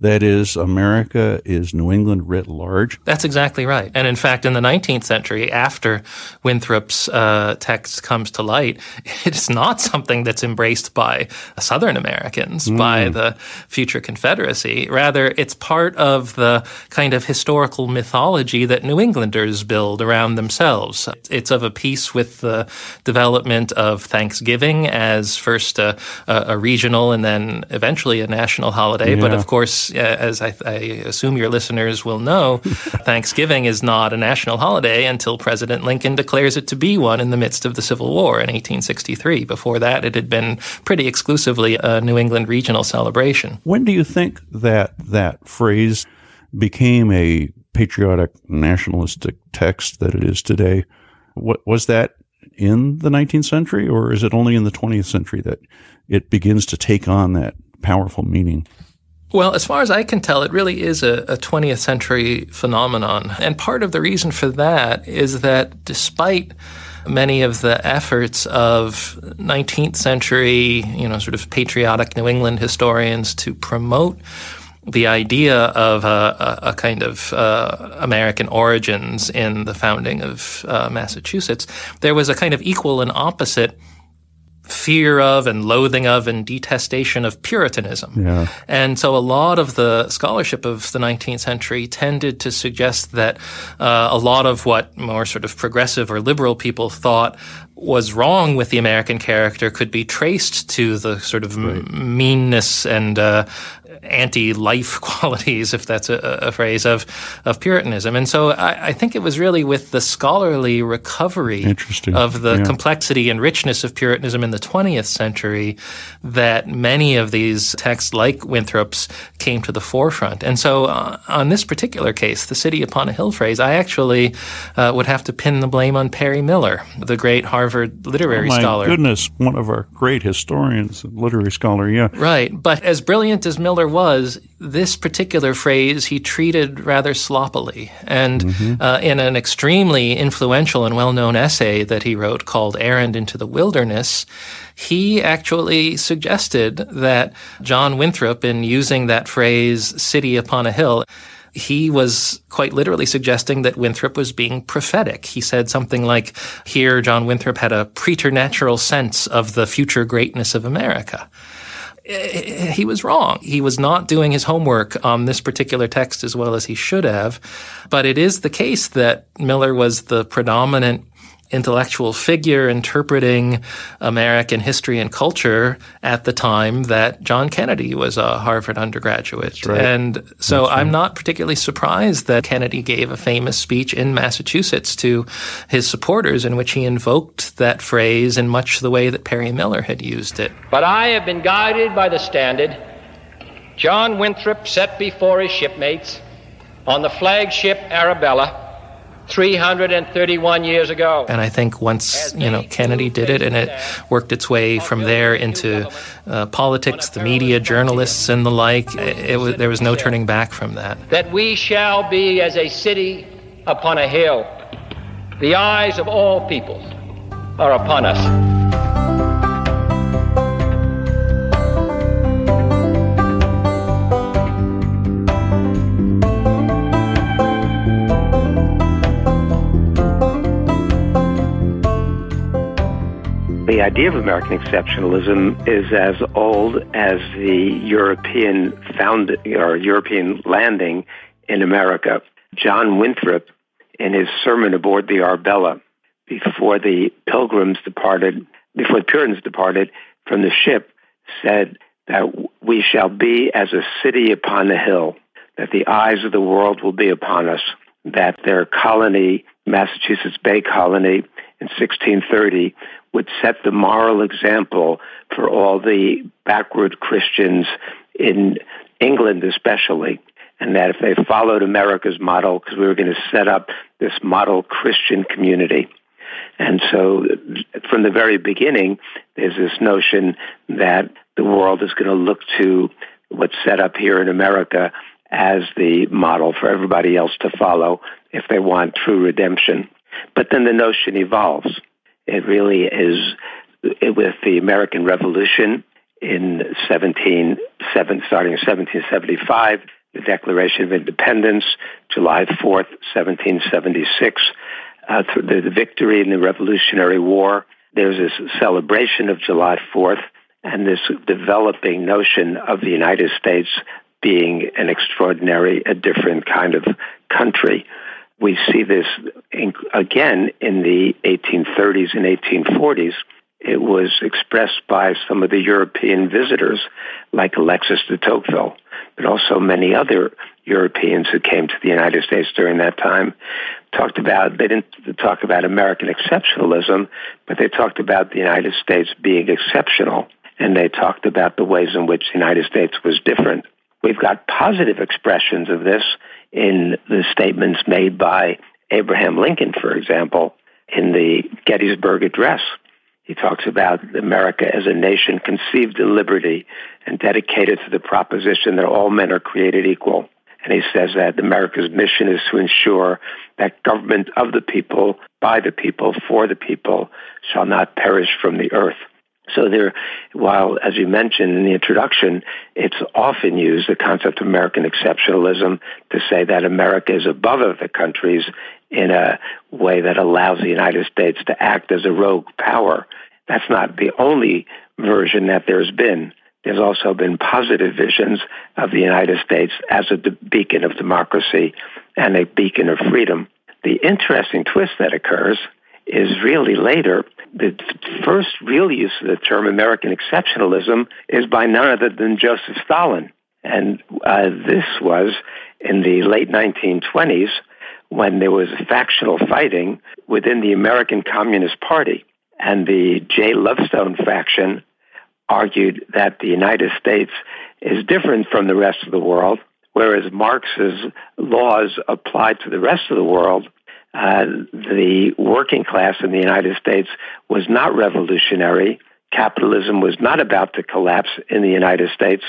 That is, America is New England writ large. That's exactly right. And in fact, in the 19th century, after Winthrop's uh, text comes to light, it's not something that's embraced by Southern Americans, mm. by the future Confederacy. Rather, it's part of the kind of historical mythology that New Englanders build around themselves. It's of a piece with the development of Thanksgiving as first a, a regional and then eventually a national holiday. Yeah. But of course, as I, I assume your listeners will know, Thanksgiving is not a national holiday until President Lincoln declares it to be one in the midst of the Civil War in 1863. Before that, it had been pretty exclusively a New England regional celebration. When do you think that that phrase became a patriotic nationalistic text that it is today? What was that in the 19th century, or is it only in the 20th century that it begins to take on that powerful meaning? Well, as far as I can tell, it really is a, a, 20th century phenomenon. And part of the reason for that is that despite many of the efforts of 19th century, you know, sort of patriotic New England historians to promote the idea of a, a kind of uh, American origins in the founding of uh, Massachusetts, there was a kind of equal and opposite fear of and loathing of and detestation of Puritanism. Yeah. And so a lot of the scholarship of the 19th century tended to suggest that uh, a lot of what more sort of progressive or liberal people thought was wrong with the American character could be traced to the sort of right. m- meanness and uh, anti-life qualities, if that's a, a, phrase of of Puritanism. And so I, I, think it was really with the scholarly recovery of the yeah. complexity and richness of Puritanism in the 20th century that many of these texts, like Winthrop's, came to the forefront. And so uh, on this particular case, the city upon a hill phrase, I actually uh, would have to pin the blame on Perry Miller, the great Harvard literary oh, my scholar. Goodness, one of our great historians, literary scholar, yeah. Right. But as brilliant as Miller was, this particular phrase he treated rather sloppily. And mm-hmm. uh, in an extremely influential and well known essay that he wrote called Errand into the Wilderness, he actually suggested that John Winthrop, in using that phrase, city upon a hill, he was quite literally suggesting that Winthrop was being prophetic. He said something like, here, John Winthrop had a preternatural sense of the future greatness of America. Eh, he was wrong. He was not doing his homework on this particular text as well as he should have. But it is the case that Miller was the predominant intellectual figure interpreting American history and culture at the time that John Kennedy was a Harvard undergraduate. Right. And so That's I'm not particularly surprised that Kennedy gave a famous speech in Massachusetts to his supporters in which he invoked that phrase in much the way that Perry Miller had used it. But I have been guided by the standard John Winthrop set before his shipmates on the flagship Arabella 331 years ago. And I think once, you know, Kennedy did it and it worked its way from there into uh, politics, the media, journalists, and the like, it, it was, there was no turning back from that. That we shall be as a city upon a hill. The eyes of all people are upon us. The idea of American exceptionalism is as old as the European found or European landing in America. John Winthrop, in his sermon aboard the Arbella, before the Pilgrims departed, before the Puritans departed from the ship, said that we shall be as a city upon a hill, that the eyes of the world will be upon us, that their colony, Massachusetts Bay Colony, in 1630 would set the moral example for all the backward Christians in England, especially. And that if they followed America's model, because we were going to set up this model Christian community. And so from the very beginning, there's this notion that the world is going to look to what's set up here in America as the model for everybody else to follow if they want true redemption. But then the notion evolves. It really is with the American Revolution in 17, seven, starting in 1775, the Declaration of Independence, July 4th, 1776, uh, the, the victory in the Revolutionary War. There's this celebration of July 4th and this developing notion of the United States being an extraordinary, a different kind of country. We see this in, again in the 1830s and 1840s. It was expressed by some of the European visitors, like Alexis de Tocqueville, but also many other Europeans who came to the United States during that time. Talked about, they didn't talk about American exceptionalism, but they talked about the United States being exceptional, and they talked about the ways in which the United States was different. We've got positive expressions of this in the statements made by Abraham Lincoln, for example, in the Gettysburg Address. He talks about America as a nation conceived in liberty and dedicated to the proposition that all men are created equal. And he says that America's mission is to ensure that government of the people, by the people, for the people, shall not perish from the earth. So there, while, as you mentioned in the introduction, it's often used, the concept of American exceptionalism, to say that America is above other countries in a way that allows the United States to act as a rogue power. That's not the only version that there's been. There's also been positive visions of the United States as a beacon of democracy and a beacon of freedom. The interesting twist that occurs is really later. The first real use of the term American exceptionalism is by none other than Joseph Stalin. And uh, this was in the late 1920s when there was factional fighting within the American Communist Party. And the Jay Lovestone faction argued that the United States is different from the rest of the world, whereas Marx's laws applied to the rest of the world. Uh, the working class in the United States was not revolutionary. Capitalism was not about to collapse in the United States.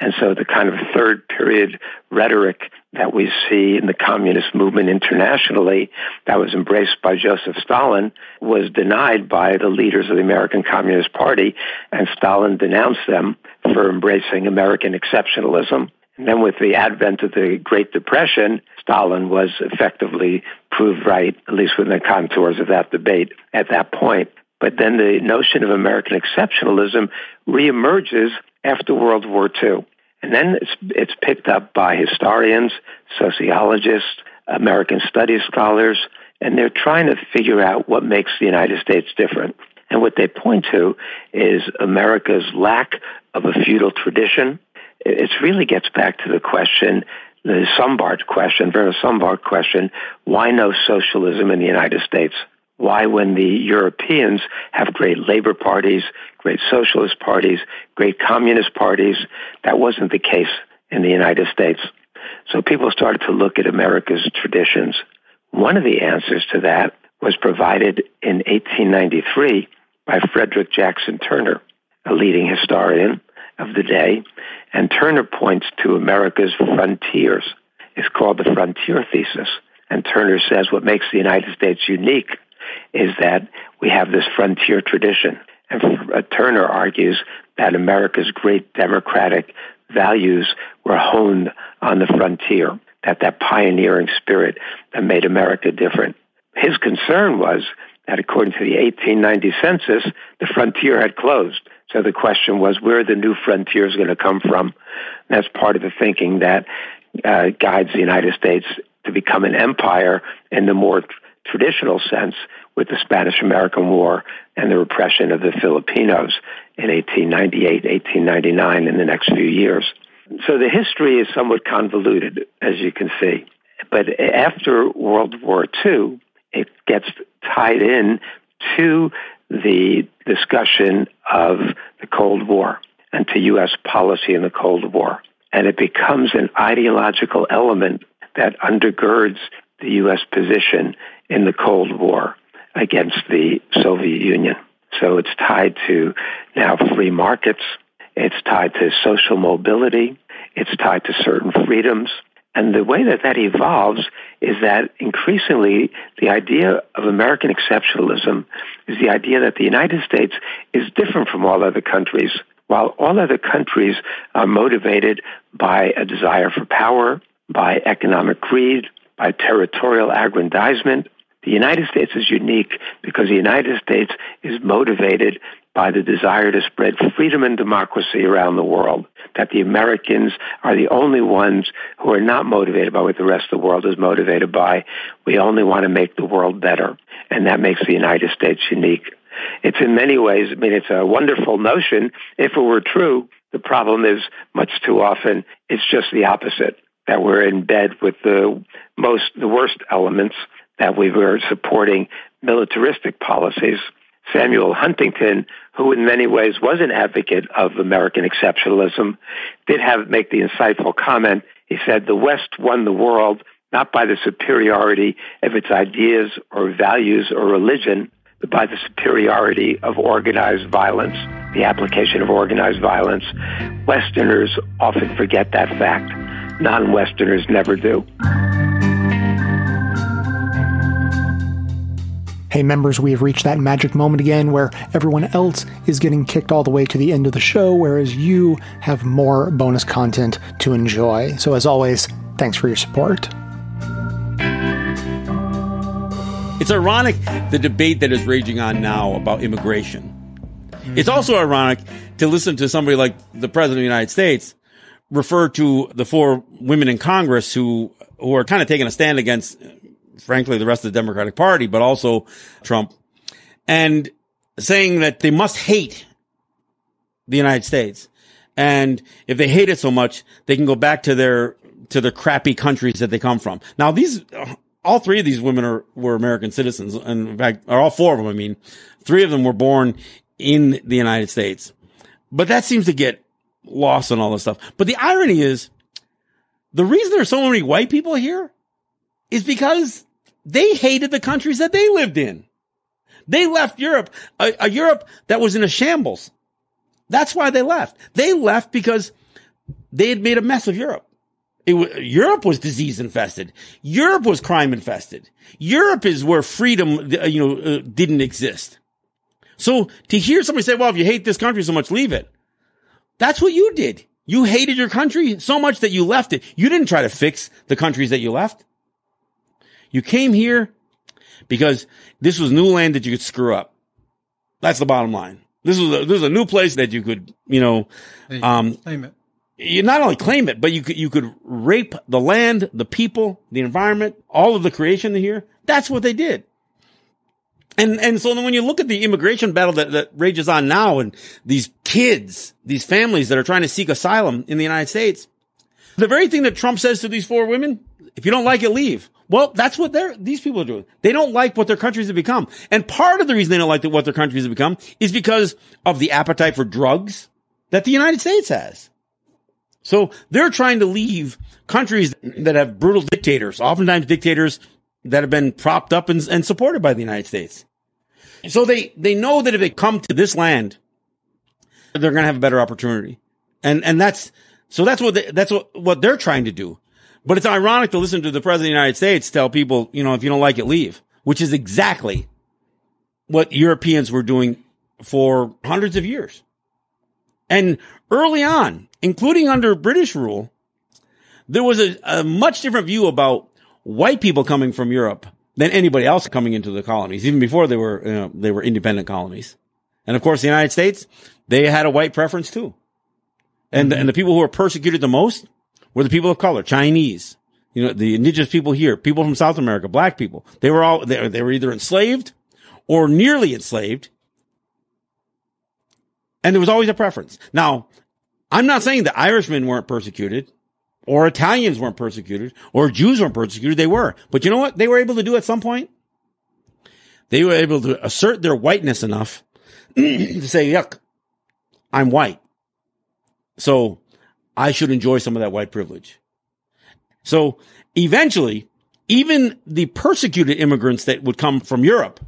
And so the kind of third period rhetoric that we see in the communist movement internationally that was embraced by Joseph Stalin was denied by the leaders of the American Communist Party, and Stalin denounced them for embracing American exceptionalism. Then with the advent of the Great Depression, Stalin was effectively proved right, at least within the contours of that debate at that point. But then the notion of American exceptionalism reemerges after World War II. And then it's, it's picked up by historians, sociologists, American studies scholars, and they're trying to figure out what makes the United States different. And what they point to is America's lack of a feudal tradition. It really gets back to the question, the Sombart question, Werner Sombart question, why no socialism in the United States? Why, when the Europeans have great labor parties, great socialist parties, great communist parties, that wasn't the case in the United States. So people started to look at America's traditions. One of the answers to that was provided in 1893 by Frederick Jackson Turner, a leading historian of the day. And Turner points to America's frontiers. It's called the frontier thesis. And Turner says what makes the United States unique is that we have this frontier tradition. And uh, Turner argues that America's great democratic values were honed on the frontier, that that pioneering spirit that made America different. His concern was that according to the 1890 census, the frontier had closed. So the question was, where are the new frontiers going to come from? And that's part of the thinking that uh, guides the United States to become an empire in the more traditional sense with the Spanish American War and the repression of the Filipinos in 1898, 1899, in the next few years. So the history is somewhat convoluted, as you can see. But after World War II, it gets tied in to the discussion of the Cold War and to U.S. policy in the Cold War. And it becomes an ideological element that undergirds the U.S. position in the Cold War against the Soviet Union. So it's tied to now free markets. It's tied to social mobility. It's tied to certain freedoms. And the way that that evolves is that increasingly the idea of American exceptionalism is the idea that the United States is different from all other countries. while all other countries are motivated by a desire for power, by economic greed, by territorial aggrandizement. The United States is unique because the United States is motivated by the desire to spread freedom and democracy around the world. That the Americans are the only ones who are not motivated by what the rest of the world is motivated by. We only want to make the world better. And that makes the United States unique. It's in many ways, I mean, it's a wonderful notion if it were true. The problem is much too often it's just the opposite that we're in bed with the most, the worst elements, that we were supporting militaristic policies. Samuel Huntington, who in many ways was an advocate of American exceptionalism, did have make the insightful comment. He said, "The West won the world not by the superiority of its ideas or values or religion, but by the superiority of organized violence, the application of organized violence. Westerners often forget that fact. Non Westerners never do. Hey, members, we have reached that magic moment again where everyone else is getting kicked all the way to the end of the show, whereas you have more bonus content to enjoy. So, as always, thanks for your support. It's ironic the debate that is raging on now about immigration. Mm-hmm. It's also ironic to listen to somebody like the President of the United States refer to the four women in Congress who, who are kind of taking a stand against, frankly, the rest of the Democratic Party, but also Trump and saying that they must hate the United States. And if they hate it so much, they can go back to their, to their crappy countries that they come from. Now, these all three of these women are were American citizens, and in fact, or all four of them. I mean, three of them were born in the United States, but that seems to get lost in all this stuff. But the irony is, the reason there's so many white people here is because they hated the countries that they lived in. They left Europe, a, a Europe that was in a shambles. That's why they left. They left because they had made a mess of Europe. It, Europe was disease infested. Europe was crime infested. Europe is where freedom, uh, you know, uh, didn't exist. So to hear somebody say, well, if you hate this country so much, leave it. That's what you did. You hated your country so much that you left it. You didn't try to fix the countries that you left. You came here because this was new land that you could screw up. That's the bottom line. This was a, this was a new place that you could, you know, um, claim it you not only claim it, but you could, you could rape the land, the people, the environment, all of the creation here. That's what they did. And, and so then when you look at the immigration battle that, that rages on now and these kids, these families that are trying to seek asylum in the United States, the very thing that Trump says to these four women, if you don't like it, leave. Well, that's what they're, these people are doing. They don't like what their countries have become. And part of the reason they don't like what their countries have become is because of the appetite for drugs that the United States has. So they're trying to leave countries that have brutal dictators, oftentimes dictators that have been propped up and, and supported by the United States. So they, they know that if they come to this land, they're going to have a better opportunity. And, and that's, so that's what, they, that's what, what they're trying to do. But it's ironic to listen to the president of the United States tell people, you know, if you don't like it, leave, which is exactly what Europeans were doing for hundreds of years. And early on, including under British rule, there was a, a much different view about white people coming from Europe than anybody else coming into the colonies, even before they were, you know, they were independent colonies. And of course, the United States, they had a white preference too. And, mm-hmm. and the people who were persecuted the most were the people of color, Chinese, you know, the indigenous people here, people from South America, black people. They were all, they, they were either enslaved or nearly enslaved. And there was always a preference. Now, I'm not saying that Irishmen weren't persecuted or Italians weren't persecuted or Jews weren't persecuted. They were. But you know what they were able to do at some point? They were able to assert their whiteness enough to say, yuck, I'm white. So I should enjoy some of that white privilege. So eventually, even the persecuted immigrants that would come from Europe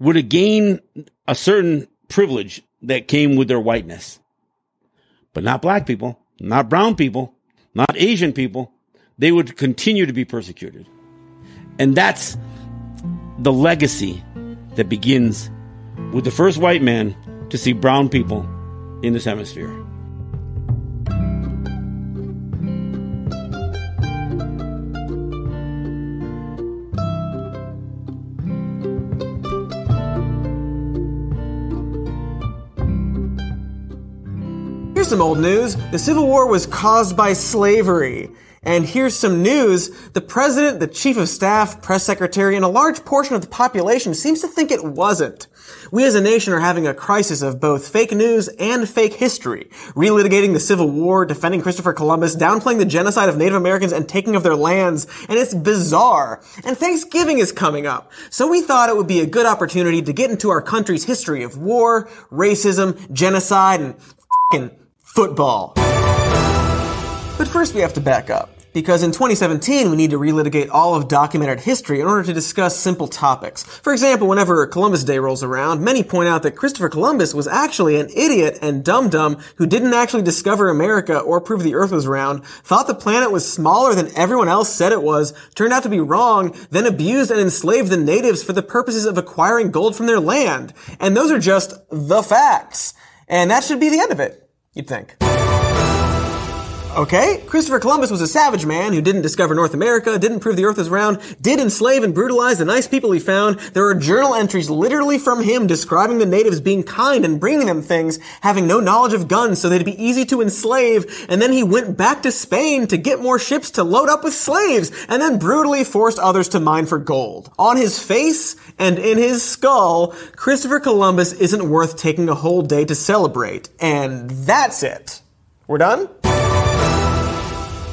would gain a certain privilege that came with their whiteness but not black people, not brown people, not Asian people. They would continue to be persecuted. And that's the legacy that begins with the first white man to see brown people in this hemisphere. Some old news. The Civil War was caused by slavery. And here's some news. The president, the chief of staff, press secretary, and a large portion of the population seems to think it wasn't. We as a nation are having a crisis of both fake news and fake history. Relitigating the Civil War, defending Christopher Columbus, downplaying the genocide of Native Americans and taking of their lands. And it's bizarre. And Thanksgiving is coming up. So we thought it would be a good opportunity to get into our country's history of war, racism, genocide, and f***ing football. But first we have to back up. Because in 2017, we need to relitigate all of documented history in order to discuss simple topics. For example, whenever Columbus Day rolls around, many point out that Christopher Columbus was actually an idiot and dum-dum who didn't actually discover America or prove the earth was round, thought the planet was smaller than everyone else said it was, turned out to be wrong, then abused and enslaved the natives for the purposes of acquiring gold from their land. And those are just the facts. And that should be the end of it, you'd think. Okay, Christopher Columbus was a savage man who didn't discover North America, didn't prove the earth was round, did enslave and brutalize the nice people he found. There are journal entries literally from him describing the natives being kind and bringing them things, having no knowledge of guns so they'd be easy to enslave, and then he went back to Spain to get more ships to load up with slaves, and then brutally forced others to mine for gold. On his face and in his skull, Christopher Columbus isn't worth taking a whole day to celebrate. And that's it. We're done?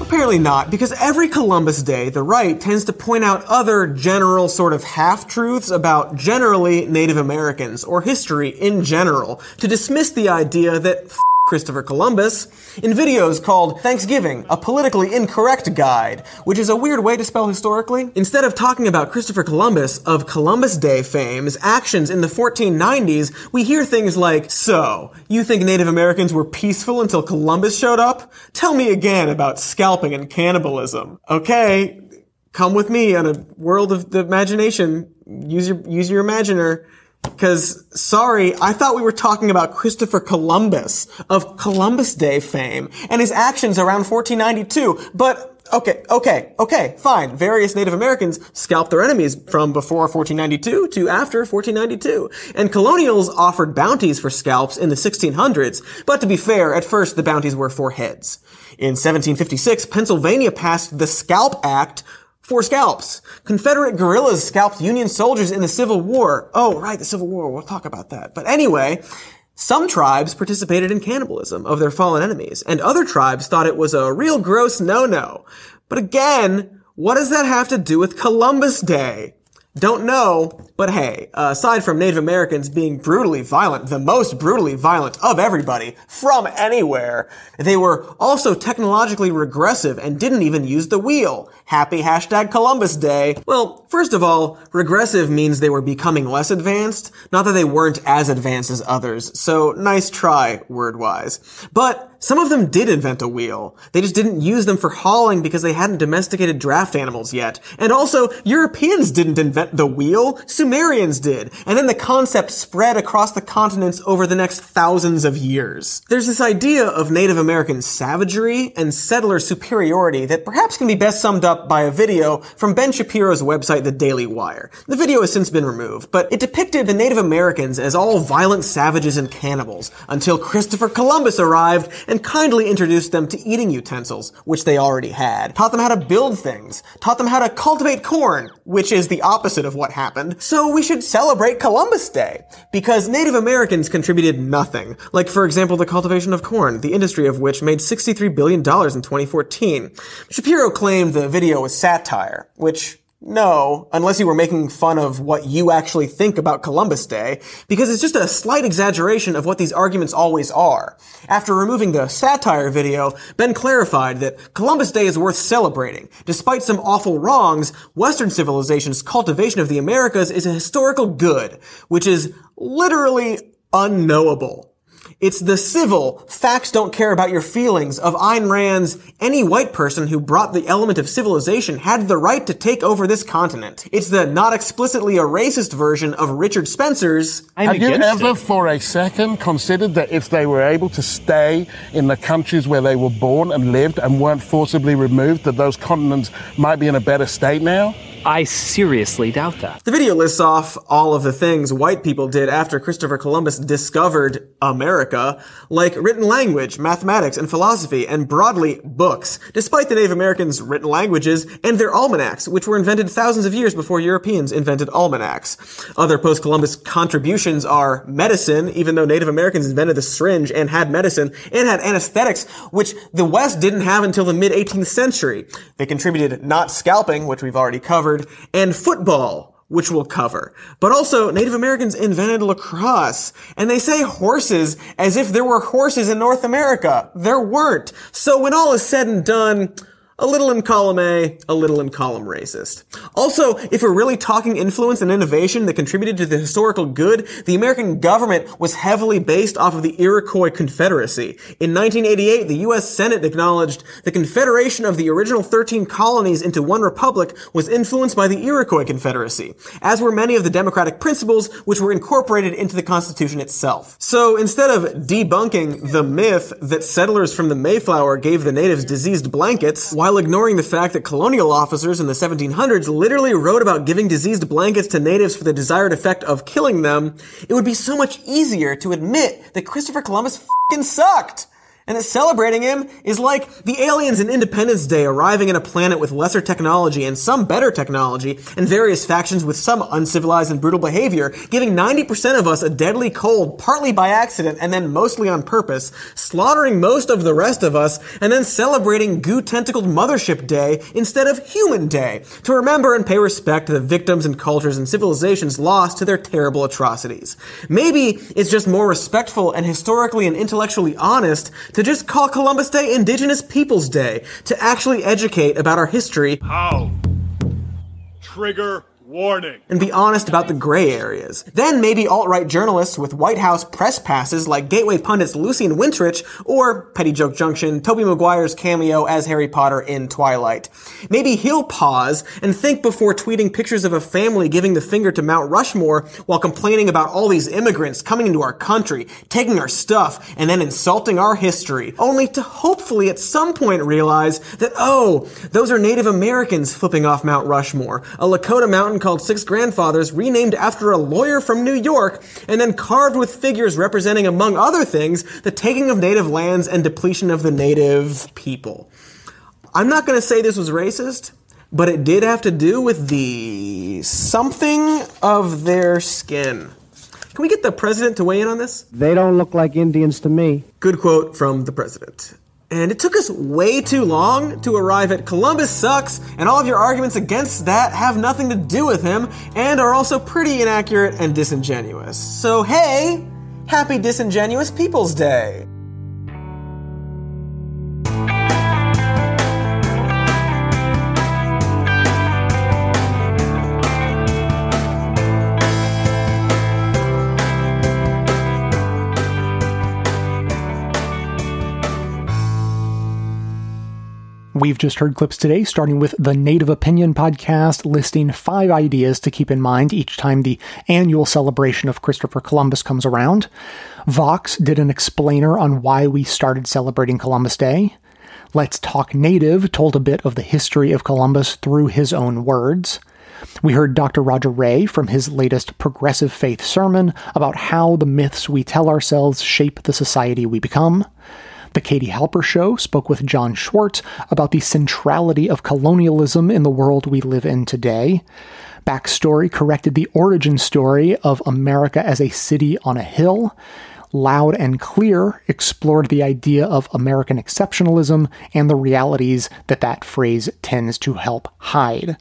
Apparently not, because every Columbus Day, the right tends to point out other general sort of half-truths about generally Native Americans, or history in general, to dismiss the idea that Christopher Columbus in videos called Thanksgiving, a politically incorrect guide, which is a weird way to spell historically. Instead of talking about Christopher Columbus of Columbus Day fame's actions in the 1490s, we hear things like, so, you think Native Americans were peaceful until Columbus showed up? Tell me again about scalping and cannibalism. Okay, come with me on a world of the imagination. Use your, use your imaginer. Cause, sorry, I thought we were talking about Christopher Columbus of Columbus Day fame and his actions around 1492. But, okay, okay, okay, fine. Various Native Americans scalped their enemies from before 1492 to after 1492. And colonials offered bounties for scalps in the 1600s. But to be fair, at first the bounties were for heads. In 1756, Pennsylvania passed the Scalp Act, for scalps. Confederate guerrillas scalped Union soldiers in the Civil War. Oh, right, the Civil War. We'll talk about that. But anyway, some tribes participated in cannibalism of their fallen enemies, and other tribes thought it was a real gross no-no. But again, what does that have to do with Columbus Day? Don't know, but hey, aside from Native Americans being brutally violent, the most brutally violent of everybody, from anywhere, they were also technologically regressive and didn't even use the wheel. Happy hashtag Columbus Day. Well, first of all, regressive means they were becoming less advanced, not that they weren't as advanced as others, so nice try, word-wise. But some of them did invent a wheel. They just didn't use them for hauling because they hadn't domesticated draft animals yet. And also, Europeans didn't invent the wheel, Sumerians did. And then the concept spread across the continents over the next thousands of years. There's this idea of Native American savagery and settler superiority that perhaps can be best summed up by a video from Ben Shapiro's website, The Daily Wire. The video has since been removed, but it depicted the Native Americans as all violent savages and cannibals until Christopher Columbus arrived and kindly introduced them to eating utensils, which they already had, taught them how to build things, taught them how to cultivate corn, which is the opposite of what happened. So we should celebrate Columbus Day, because Native Americans contributed nothing, like for example the cultivation of corn, the industry of which made $63 billion in 2014. Shapiro claimed the video was satire, which no, unless you were making fun of what you actually think about Columbus Day, because it's just a slight exaggeration of what these arguments always are. After removing the satire video, Ben clarified that Columbus Day is worth celebrating. Despite some awful wrongs, Western civilization's cultivation of the Americas is a historical good, which is literally unknowable. It's the civil, facts don't care about your feelings of Ayn Rand's any white person who brought the element of civilization had the right to take over this continent. It's the not explicitly a racist version of Richard Spencer's Have you ever for a second considered that if they were able to stay in the countries where they were born and lived and weren't forcibly removed, that those continents might be in a better state now? I seriously doubt that. The video lists off all of the things white people did after Christopher Columbus discovered America, like written language, mathematics, and philosophy, and broadly, books, despite the Native Americans' written languages and their almanacs, which were invented thousands of years before Europeans invented almanacs. Other post-Columbus contributions are medicine, even though Native Americans invented the syringe and had medicine, and had anesthetics, which the West didn't have until the mid-18th century. They contributed not scalping, which we've already covered, and football, which we'll cover. But also, Native Americans invented lacrosse, and they say horses as if there were horses in North America. There weren't. So when all is said and done, a little in column A, a little in column racist. Also, if we're really talking influence and innovation that contributed to the historical good, the American government was heavily based off of the Iroquois Confederacy. In 1988, the US Senate acknowledged the confederation of the original 13 colonies into one republic was influenced by the Iroquois Confederacy, as were many of the democratic principles which were incorporated into the Constitution itself. So instead of debunking the myth that settlers from the Mayflower gave the natives diseased blankets, while ignoring the fact that colonial officers in the 1700s literally wrote about giving diseased blankets to natives for the desired effect of killing them, it would be so much easier to admit that Christopher Columbus fing sucked and that celebrating him is like the aliens in Independence Day arriving in a planet with lesser technology and some better technology, and various factions with some uncivilized and brutal behavior, giving 90% of us a deadly cold partly by accident and then mostly on purpose, slaughtering most of the rest of us, and then celebrating goo tentacled Mothership Day instead of Human Day, to remember and pay respect to the victims and cultures and civilizations lost to their terrible atrocities. Maybe it's just more respectful and historically and intellectually honest to just call Columbus Day Indigenous Peoples Day to actually educate about our history. How? Trigger warning. And be honest about the gray areas. Then maybe alt-right journalists with White House press passes like Gateway Pundit's Lucian Wintrich or Petty Joke Junction, Tobey Maguire's cameo as Harry Potter in Twilight. Maybe he'll pause and think before tweeting pictures of a family giving the finger to Mount Rushmore while complaining about all these immigrants coming into our country, taking our stuff, and then insulting our history, only to hopefully at some point realize that, oh, those are Native Americans flipping off Mount Rushmore, a Lakota mountain called Six Grandfathers, renamed after a lawyer from New York, and then carved with figures representing, among other things, the taking of native lands and depletion of the native people. I'm not going to say this was racist, but it did have to do with the something of their skin. Can we get the president to weigh in on this? They don't look like Indians to me. Good quote from the president. And it took us way too long to arrive at Columbus sucks, and all of your arguments against that have nothing to do with him, and are also pretty inaccurate and disingenuous. So hey, happy Disingenuous People's Day! We've just heard clips today, starting with the Native Opinion podcast, listing five ideas to keep in mind each time the annual celebration of Christopher Columbus comes around. Vox did an explainer on why we started celebrating Columbus Day. Let's Talk Native told a bit of the history of Columbus through his own words. We heard Dr. Roger Ray from his latest Progressive Faith sermon about how the myths we tell ourselves shape the society we become. The Katie Halper Show spoke with Jon Schwarz about the centrality of colonialism in the world we live in today. Backstory corrected the origin story of America as a city on a hill. Loud and Clear explored the idea of American exceptionalism and the realities that that phrase tends to help hide.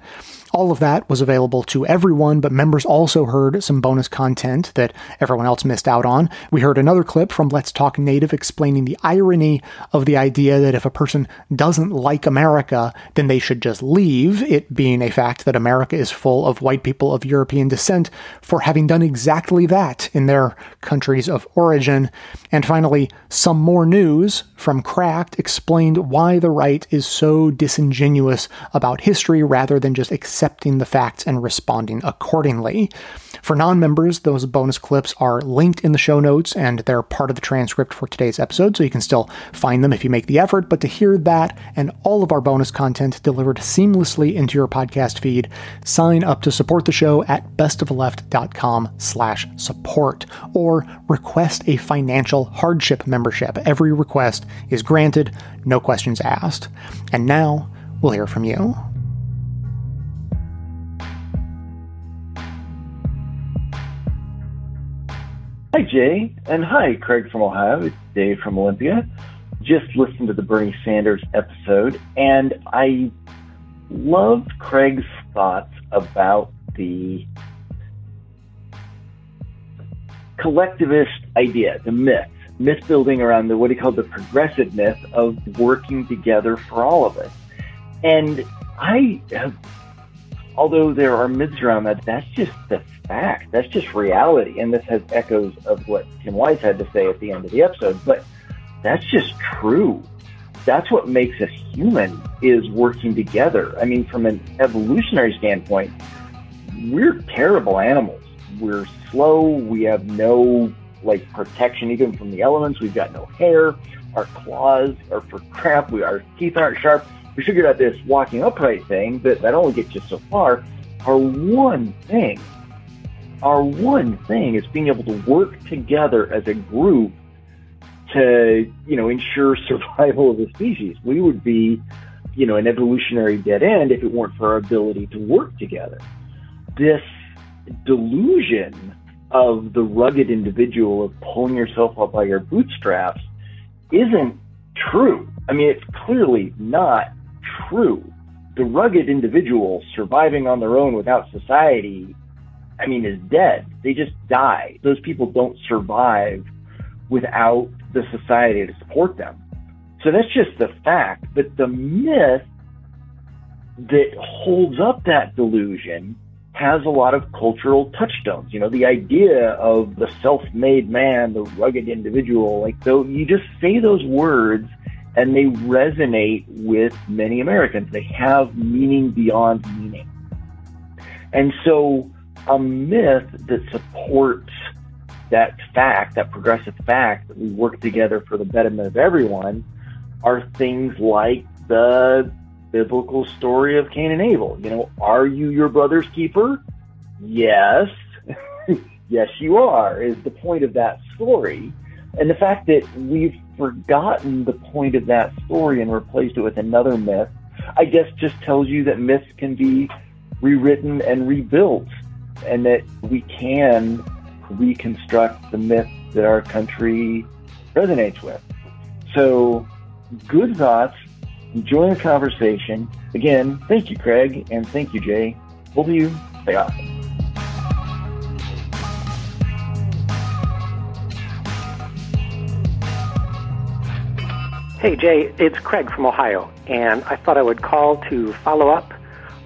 All of that was available to everyone, but members also heard some bonus content that everyone else missed out on. We heard another clip from Let's Talk Native explaining the irony of the idea that if a person doesn't like America, then they should just leave, it being a fact that America is full of white people of European descent for having done exactly that in their countries of origin. And finally, some more news from Cracked explained why the right is so disingenuous about history rather than just accepting the facts and responding accordingly. For non members, those bonus clips are linked in the show notes and they're part of the transcript for today's episode, so you can still find them if you make the effort. But to hear that and all of our bonus content delivered seamlessly into your podcast feed, sign up to support the show at bestoftheleft.com slash support or request a financial hardship membership. Every request is granted, no questions asked. And now we'll hear from you. Hi, Jay, and hi, Craig from Ohio. It's Dave from Olympia. Just listened to the Bernie Sanders episode, and I loved Craig's thoughts about the collectivist idea, the myth, myth building around the what he called the progressive myth of working together for all of us. And I have, although there are myths around that, that's just the fact. That's just reality. And this has echoes of what Tim Wise had to say at the end of the episode, but that's just true. That's what makes us human is working together. I mean, from an evolutionary standpoint, we're terrible animals. We're slow. We have no like protection even from the elements. We've got no hair. Our claws are for crap. We, our teeth aren't sharp. We figured out this walking upright thing that, that only gets you so far. Our one thing, our one thing is being able to work together as a group to, you know, ensure survival of the species. We would be, you know, an evolutionary dead end if it weren't for our ability to work together. This delusion of the rugged individual of pulling yourself up by your bootstraps isn't true. I mean, it's clearly not true. The rugged individual surviving on their own without society, I mean, is dead. They just die. Those people don't survive without the society to support them. So that's just the fact. But the myth that holds up that delusion has a lot of cultural touchstones. You know, the idea of the self-made man, the rugged individual, like so you just say those words and they resonate with many Americans. They have meaning beyond meaning. And so a myth that supports that fact, that progressive fact that we work together for the betterment of everyone are things like the biblical story of Cain and Abel. You know, are you your brother's keeper? Yes. yes, you are, is the point of that story. And the fact that we've forgotten the point of that story and replaced it with another myth, I guess just tells you that myths can be rewritten and rebuilt and that we can reconstruct the myth that our country resonates with. So, good thoughts enjoying the conversation. Again, thank you, Craig, and thank you, Jay. Both of you, stay awesome. Hey, Jay, it's Craig from Ohio, and I thought I would call to follow up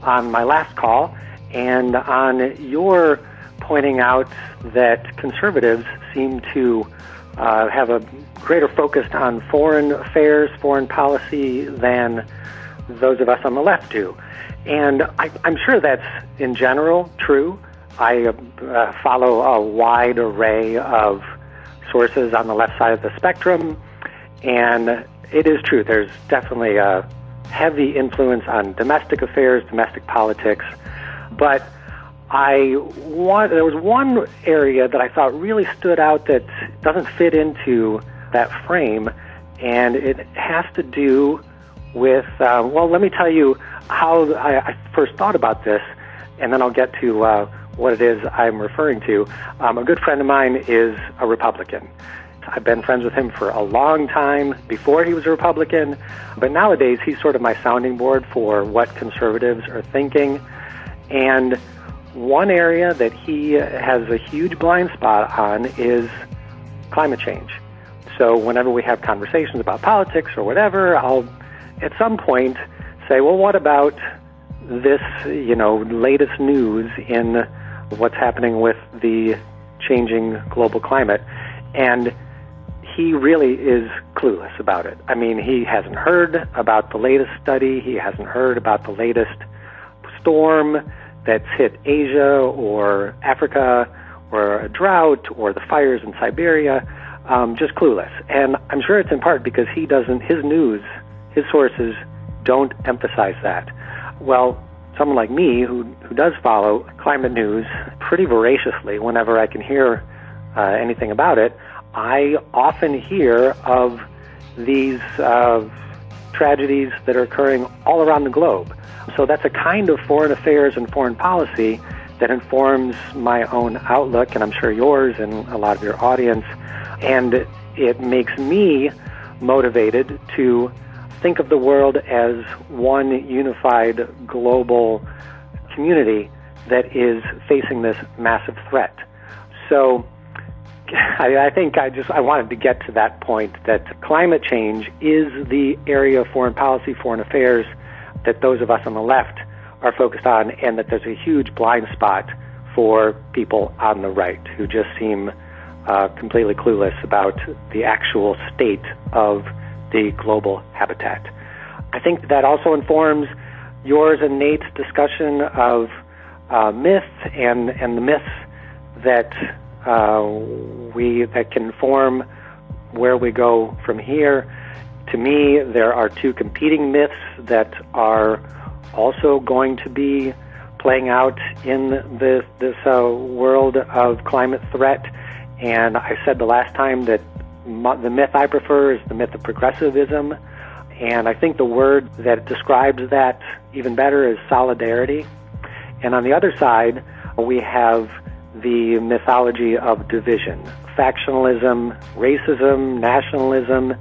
on my last call and on your pointing out that conservatives seem to uh, have a greater focus on foreign affairs, foreign policy than those of us on the left do. And I, am sure that's in general true. I uh, follow a wide array of sources on the left side of the spectrum, and it is true. There's definitely a heavy influence on domestic affairs, domestic politics, but I want there was one area that I thought really stood out that doesn't fit into that frame, and it has to do with uh, well, let me tell you how I, I, first thought about this, and then I'll get to uh, what it is I'm referring to. Um, a good friend of mine is a Republican. I've been friends with him for a long time before he was a Republican, but nowadays he's sort of my sounding board for what conservatives are thinking. And one area that he has a huge blind spot on is climate change. So whenever we have conversations about politics or whatever, I'll at some point say, well, what about this, you know, latest news in what's happening with the changing global climate? And he really is clueless about it. I mean, he hasn't heard about the latest study, he hasn't heard about the latest storm that's hit Asia or Africa or a drought or the fires in Siberia. Um, just clueless. And I'm sure it's in part because he doesn't, his news, his sources don't emphasize that. Well, someone like me who, who does follow climate news pretty voraciously whenever I can hear uh, anything about it, I often hear of these uh, tragedies that are occurring all around the globe. So that's a kind of foreign affairs and foreign policy that informs my own outlook, and I'm sure yours and a lot of your audience. And it makes me motivated to think of the world as one unified global community that is facing this massive threat. So I, I think I just I wanted to get to that point that climate change is the area of foreign policy, foreign affairs that those of us on the left are focused on, and that there's a huge blind spot for people on the right who just seem uh, completely clueless about the actual state of the global habitat. I think that also informs yours and Nate's discussion of uh, and and the myths that uh, we that can form where we go from here. To me, there are two competing myths that are also going to be playing out in this this uh, world of climate threat. And I said the last time that the myth I prefer is the myth of progressivism. And I think the word that describes that even better is solidarity. And on the other side, we have the mythology of division factionalism, racism, nationalism,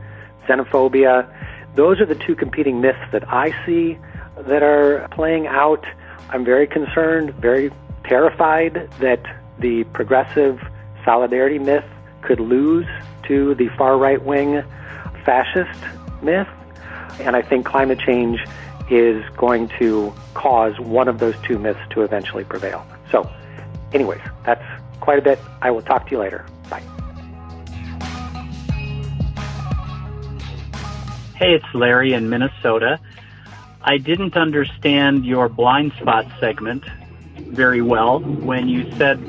xenophobia. Those are the two competing myths that I see that are playing out. I'm very concerned, very terrified that the progressive solidarity myth could lose to the far right wing fascist myth. And I think climate change is going to cause one of those two myths to eventually prevail. So anyways, that's quite a bit. I will talk to you later. Bye. Hey, it's Larry in Minnesota. I didn't understand your blind spot segment very well when you said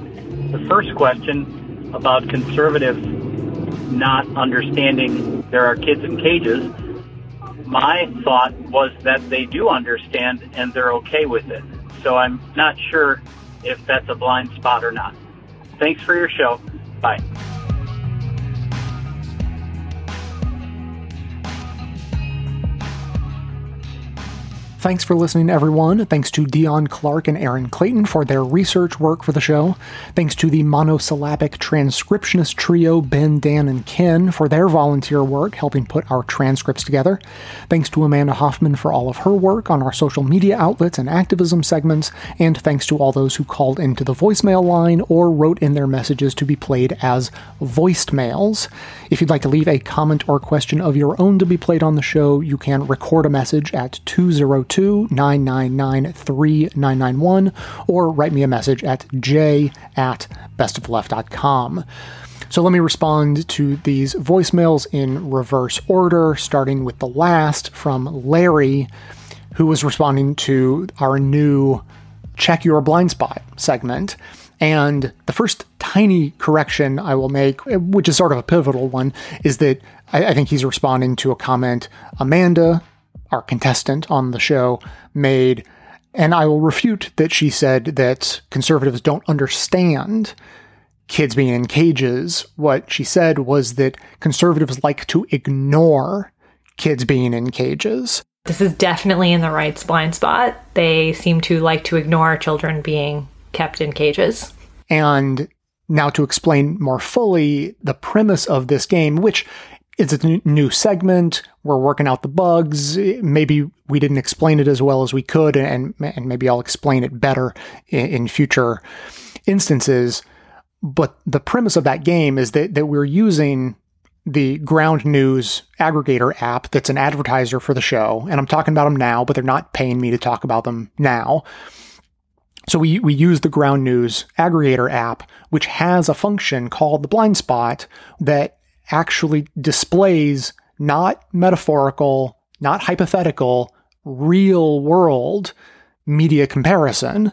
the first question about conservatives not understanding there are kids in cages. My thought was that they do understand and they're okay with it. So I'm not sure if that's a blind spot or not. Thanks for your show. Bye. Thanks for listening, everyone. Thanks to Dion Clark and Aaron Clayton for their research work for the show. Thanks to the monosyllabic transcriptionist trio, Ben, Dan, and Ken, for their volunteer work helping put our transcripts together. Thanks to Amanda Hoffman for all of her work on our social media outlets and activism segments. And thanks to all those who called into the voicemail line or wrote in their messages to be played as voiced mails. If you'd like to leave a comment or question of your own to be played on the show, you can record a message at 202 999 3991 or write me a message at j at bestoftheleft.com. So let me respond to these voicemails in reverse order, starting with the last from Larry, who was responding to our new Check Your Blind Spot segment. And the first tiny correction I will make, which is sort of a pivotal one, is that I, I think he's responding to a comment Amanda our contestant on the show, made. And I will refute that she said that conservatives don't understand kids being in cages. What she said was that conservatives like to ignore kids being in cages. This is definitely in the right's blind spot. They seem to like to ignore children being kept in cages. And now to explain more fully the premise of this game, which it's a new segment. We're working out the bugs. Maybe we didn't explain it as well as we could, and and maybe I'll explain it better in, in future instances. But the premise of that game is that that we're using the Ground News aggregator app that's an advertiser for the show, and I'm talking about them now, but they're not paying me to talk about them now. So we, we use the Ground News aggregator app, which has a function called the blind spot that actually displays not metaphorical, not hypothetical, real world media comparison.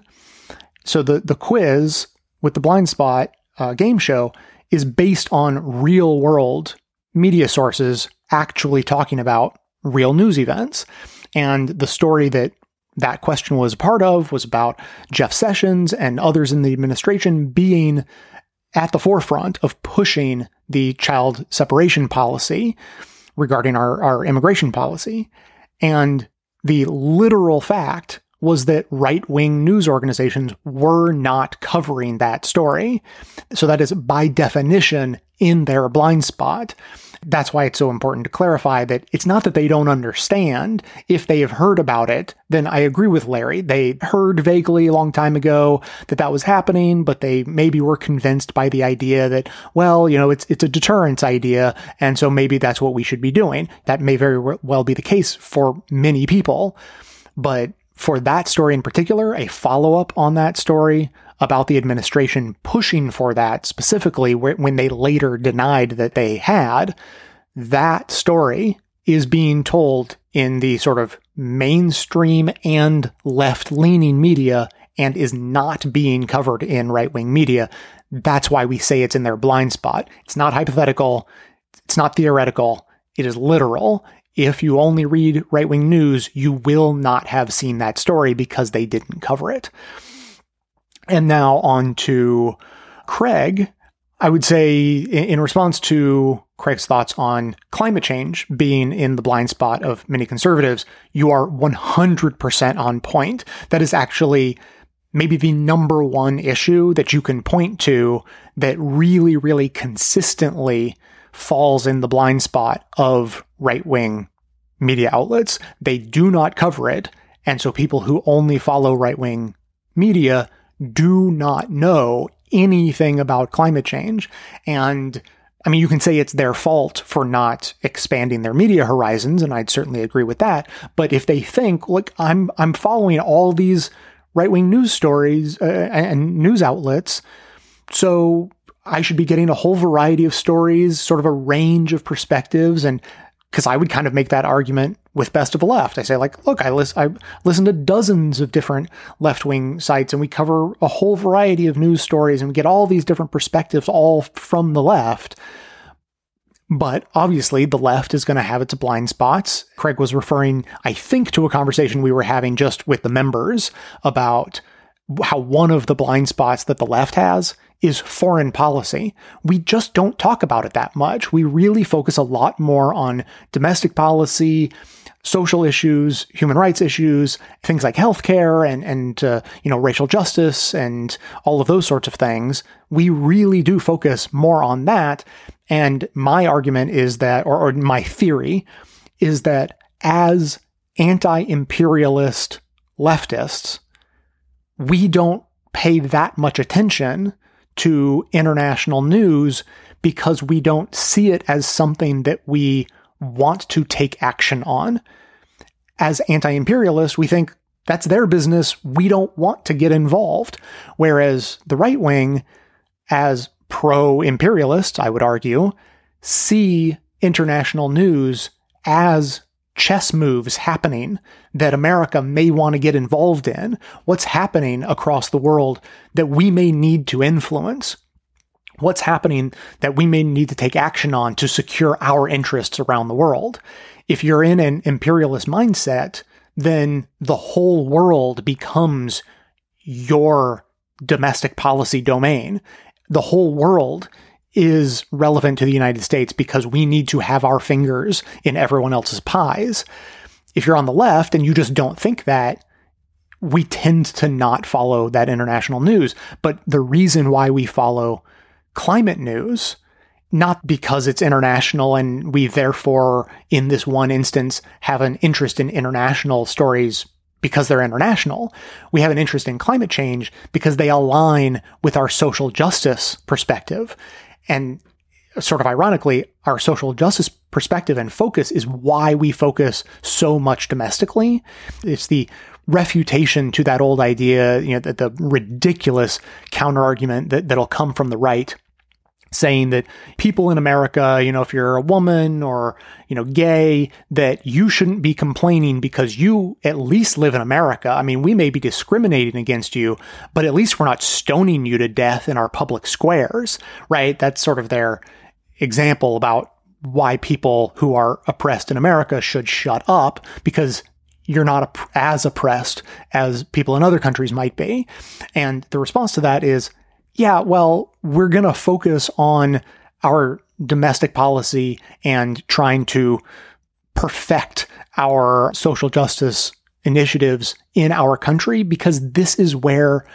So the, the quiz with the blind spot uh, game show is based on real world media sources actually talking about real news events. And the story that that question was part of was about Jeff Sessions and others in the administration being at the forefront of pushing the child separation policy regarding our, our immigration policy. And the literal fact was that right wing news organizations were not covering that story. So that is by definition in their blind spot. That's why it's so important to clarify that it's not that they don't understand. If they have heard about it, then I agree with Larry. They heard vaguely a long time ago that that was happening, but they maybe were convinced by the idea that, well, you know, it's, it's a deterrence idea. And so maybe that's what we should be doing. That may very well be the case for many people. But for that story in particular, a follow up on that story about the administration pushing for that specifically when they later denied that they had, that story is being told in the sort of mainstream and left leaning media and is not being covered in right wing media. That's why we say it's in their blind spot. It's not hypothetical. It's not theoretical. It is literal. If you only read right wing news, you will not have seen that story because they didn't cover it. And now on to Craig. I would say, in response to Craig's thoughts on climate change being in the blind spot of many conservatives, you are 100% on point. That is actually maybe the number one issue that you can point to that really, really consistently falls in the blind spot of right wing media outlets. They do not cover it. And so people who only follow right wing media do not know anything about climate change. And I mean, you can say it's their fault for not expanding their media horizons, and I'd certainly agree with that. But if they think, look, I'm I'm following all these right wing news stories uh, and news outlets, so I should be getting a whole variety of stories, sort of a range of perspectives, and because I would kind of make that argument with Best of the Left. I say, like, look, I, list, I listen to dozens of different left wing sites and we cover a whole variety of news stories and we get all these different perspectives all from the left. But obviously, the left is going to have its blind spots. Craig was referring, I think, to a conversation we were having just with the members about how one of the blind spots that the left has is foreign policy. We just don't talk about it that much. We really focus a lot more on domestic policy, social issues, human rights issues, things like healthcare and and uh, you know racial justice and all of those sorts of things. We really do focus more on that. And my argument is that, or, or my theory, is that as anti-imperialist leftists, we don't pay that much attention to international news because we don't see it as something that we want to take action on. As anti imperialists, we think that's their business. We don't want to get involved. Whereas the right wing, as pro imperialists, I would argue, see international news as chess moves happening that America may want to get involved in, what's happening across the world that we may need to influence, what's happening that we may need to take action on to secure our interests around the world. If you're in an imperialist mindset, then the whole world becomes your domestic policy domain. The whole world is relevant to the United States because we need to have our fingers in everyone else's pies. If you're on the left and you just don't think that, we tend to not follow that international news. But the reason why we follow climate news not because it's international and we therefore, in this one instance, have an interest in international stories because they're international. We have an interest in climate change because they align with our social justice perspective. And sort of ironically, our social justice perspective and focus is why we focus so much domestically. It's the refutation to that old idea, you know, that the ridiculous counterargument that, that'll come from the right saying that people in America, you know, if you're a woman or, you know, gay, that you shouldn't be complaining because you at least live in America. I mean, we may be discriminating against you, but at least we're not stoning you to death in our public squares, right? That's sort of their example about why people who are oppressed in America should shut up because you're not as oppressed as people in other countries might be. And the response to that is, yeah, well, we're going to focus on our domestic policy and trying to perfect our social justice initiatives in our country because this is where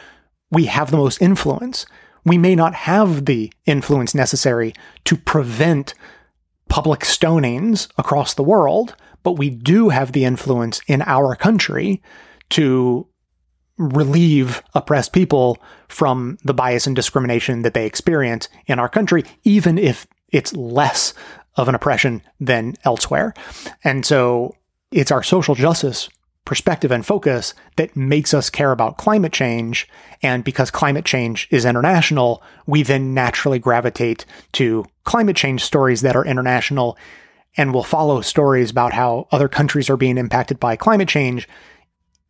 we have the most influence. We may not have the influence necessary to prevent public stonings across the world, but we do have the influence in our country to relieve oppressed people from the bias and discrimination that they experience in our country, even if it's less of an oppression than elsewhere. And so it's our social justice perspective and focus that makes us care about climate change. And because climate change is international, we then naturally gravitate to climate change stories that are international and will follow stories about how other countries are being impacted by climate change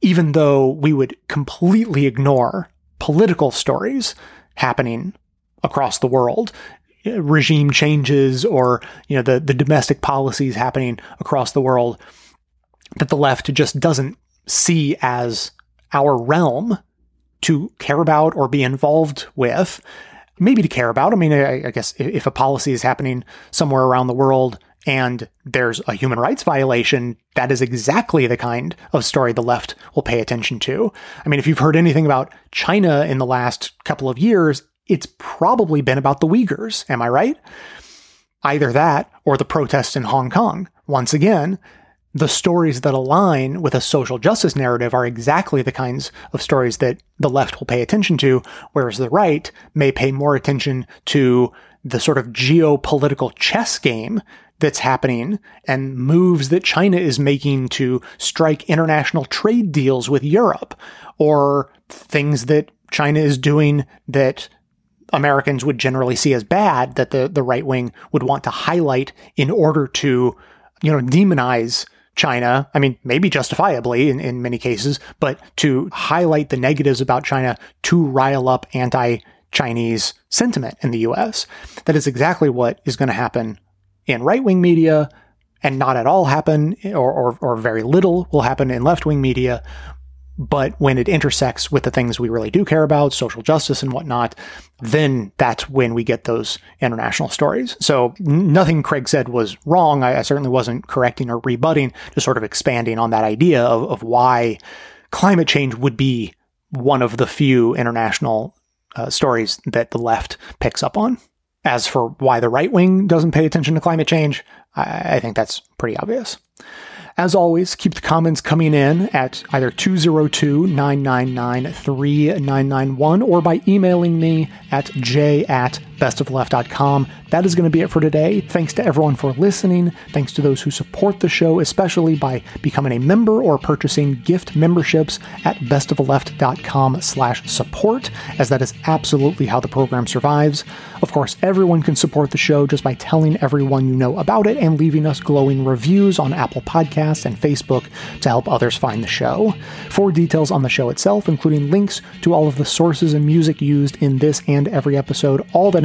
even though we would completely ignore political stories happening across the world, regime changes or, you know, the, the domestic policies happening across the world that the left just doesn't see as our realm to care about or be involved with. Maybe to care about. I mean, I, I guess if a policy is happening somewhere around the world and there's a human rights violation, that is exactly the kind of story the left will pay attention to. I mean, if you've heard anything about China in the last couple of years, it's probably been about the Uyghurs. Am I right? Either that or the protests in Hong Kong. Once again, the stories that align with a social justice narrative are exactly the kinds of stories that the left will pay attention to, whereas the right may pay more attention to the sort of geopolitical chess game that's happening and moves that China is making to strike international trade deals with Europe or things that China is doing that Americans would generally see as bad that the, the right wing would want to highlight in order to, you know, demonize China. I mean, maybe justifiably in, in many cases, but to highlight the negatives about China to rile up anti Chinese sentiment in the US. That is exactly what is going to happen in right wing media and not at all happen or, or, or very little will happen in left wing media. But when it intersects with the things we really do care about, social justice and whatnot, then that's when we get those international stories. So nothing Craig said was wrong. I, I certainly wasn't correcting or rebutting, just sort of expanding on that idea of, of why climate change would be one of the few international uh, stories that the left picks up on. As for why the right wing doesn't pay attention to climate change, I, I think that's pretty obvious. As always, keep the comments coming in at either 202 999 3991 or by emailing me at j at bestoftheleft.com. That is going to be it for today. Thanks to everyone for listening. Thanks to those who support the show, especially by becoming a member or purchasing gift memberships at bestoftheleft.com slash support, as that is absolutely how the program survives. Of course, everyone can support the show just by telling everyone you know about it and leaving us glowing reviews on Apple Podcasts and Facebook to help others find the show. For details on the show itself, including links to all of the sources and music used in this and every episode, all that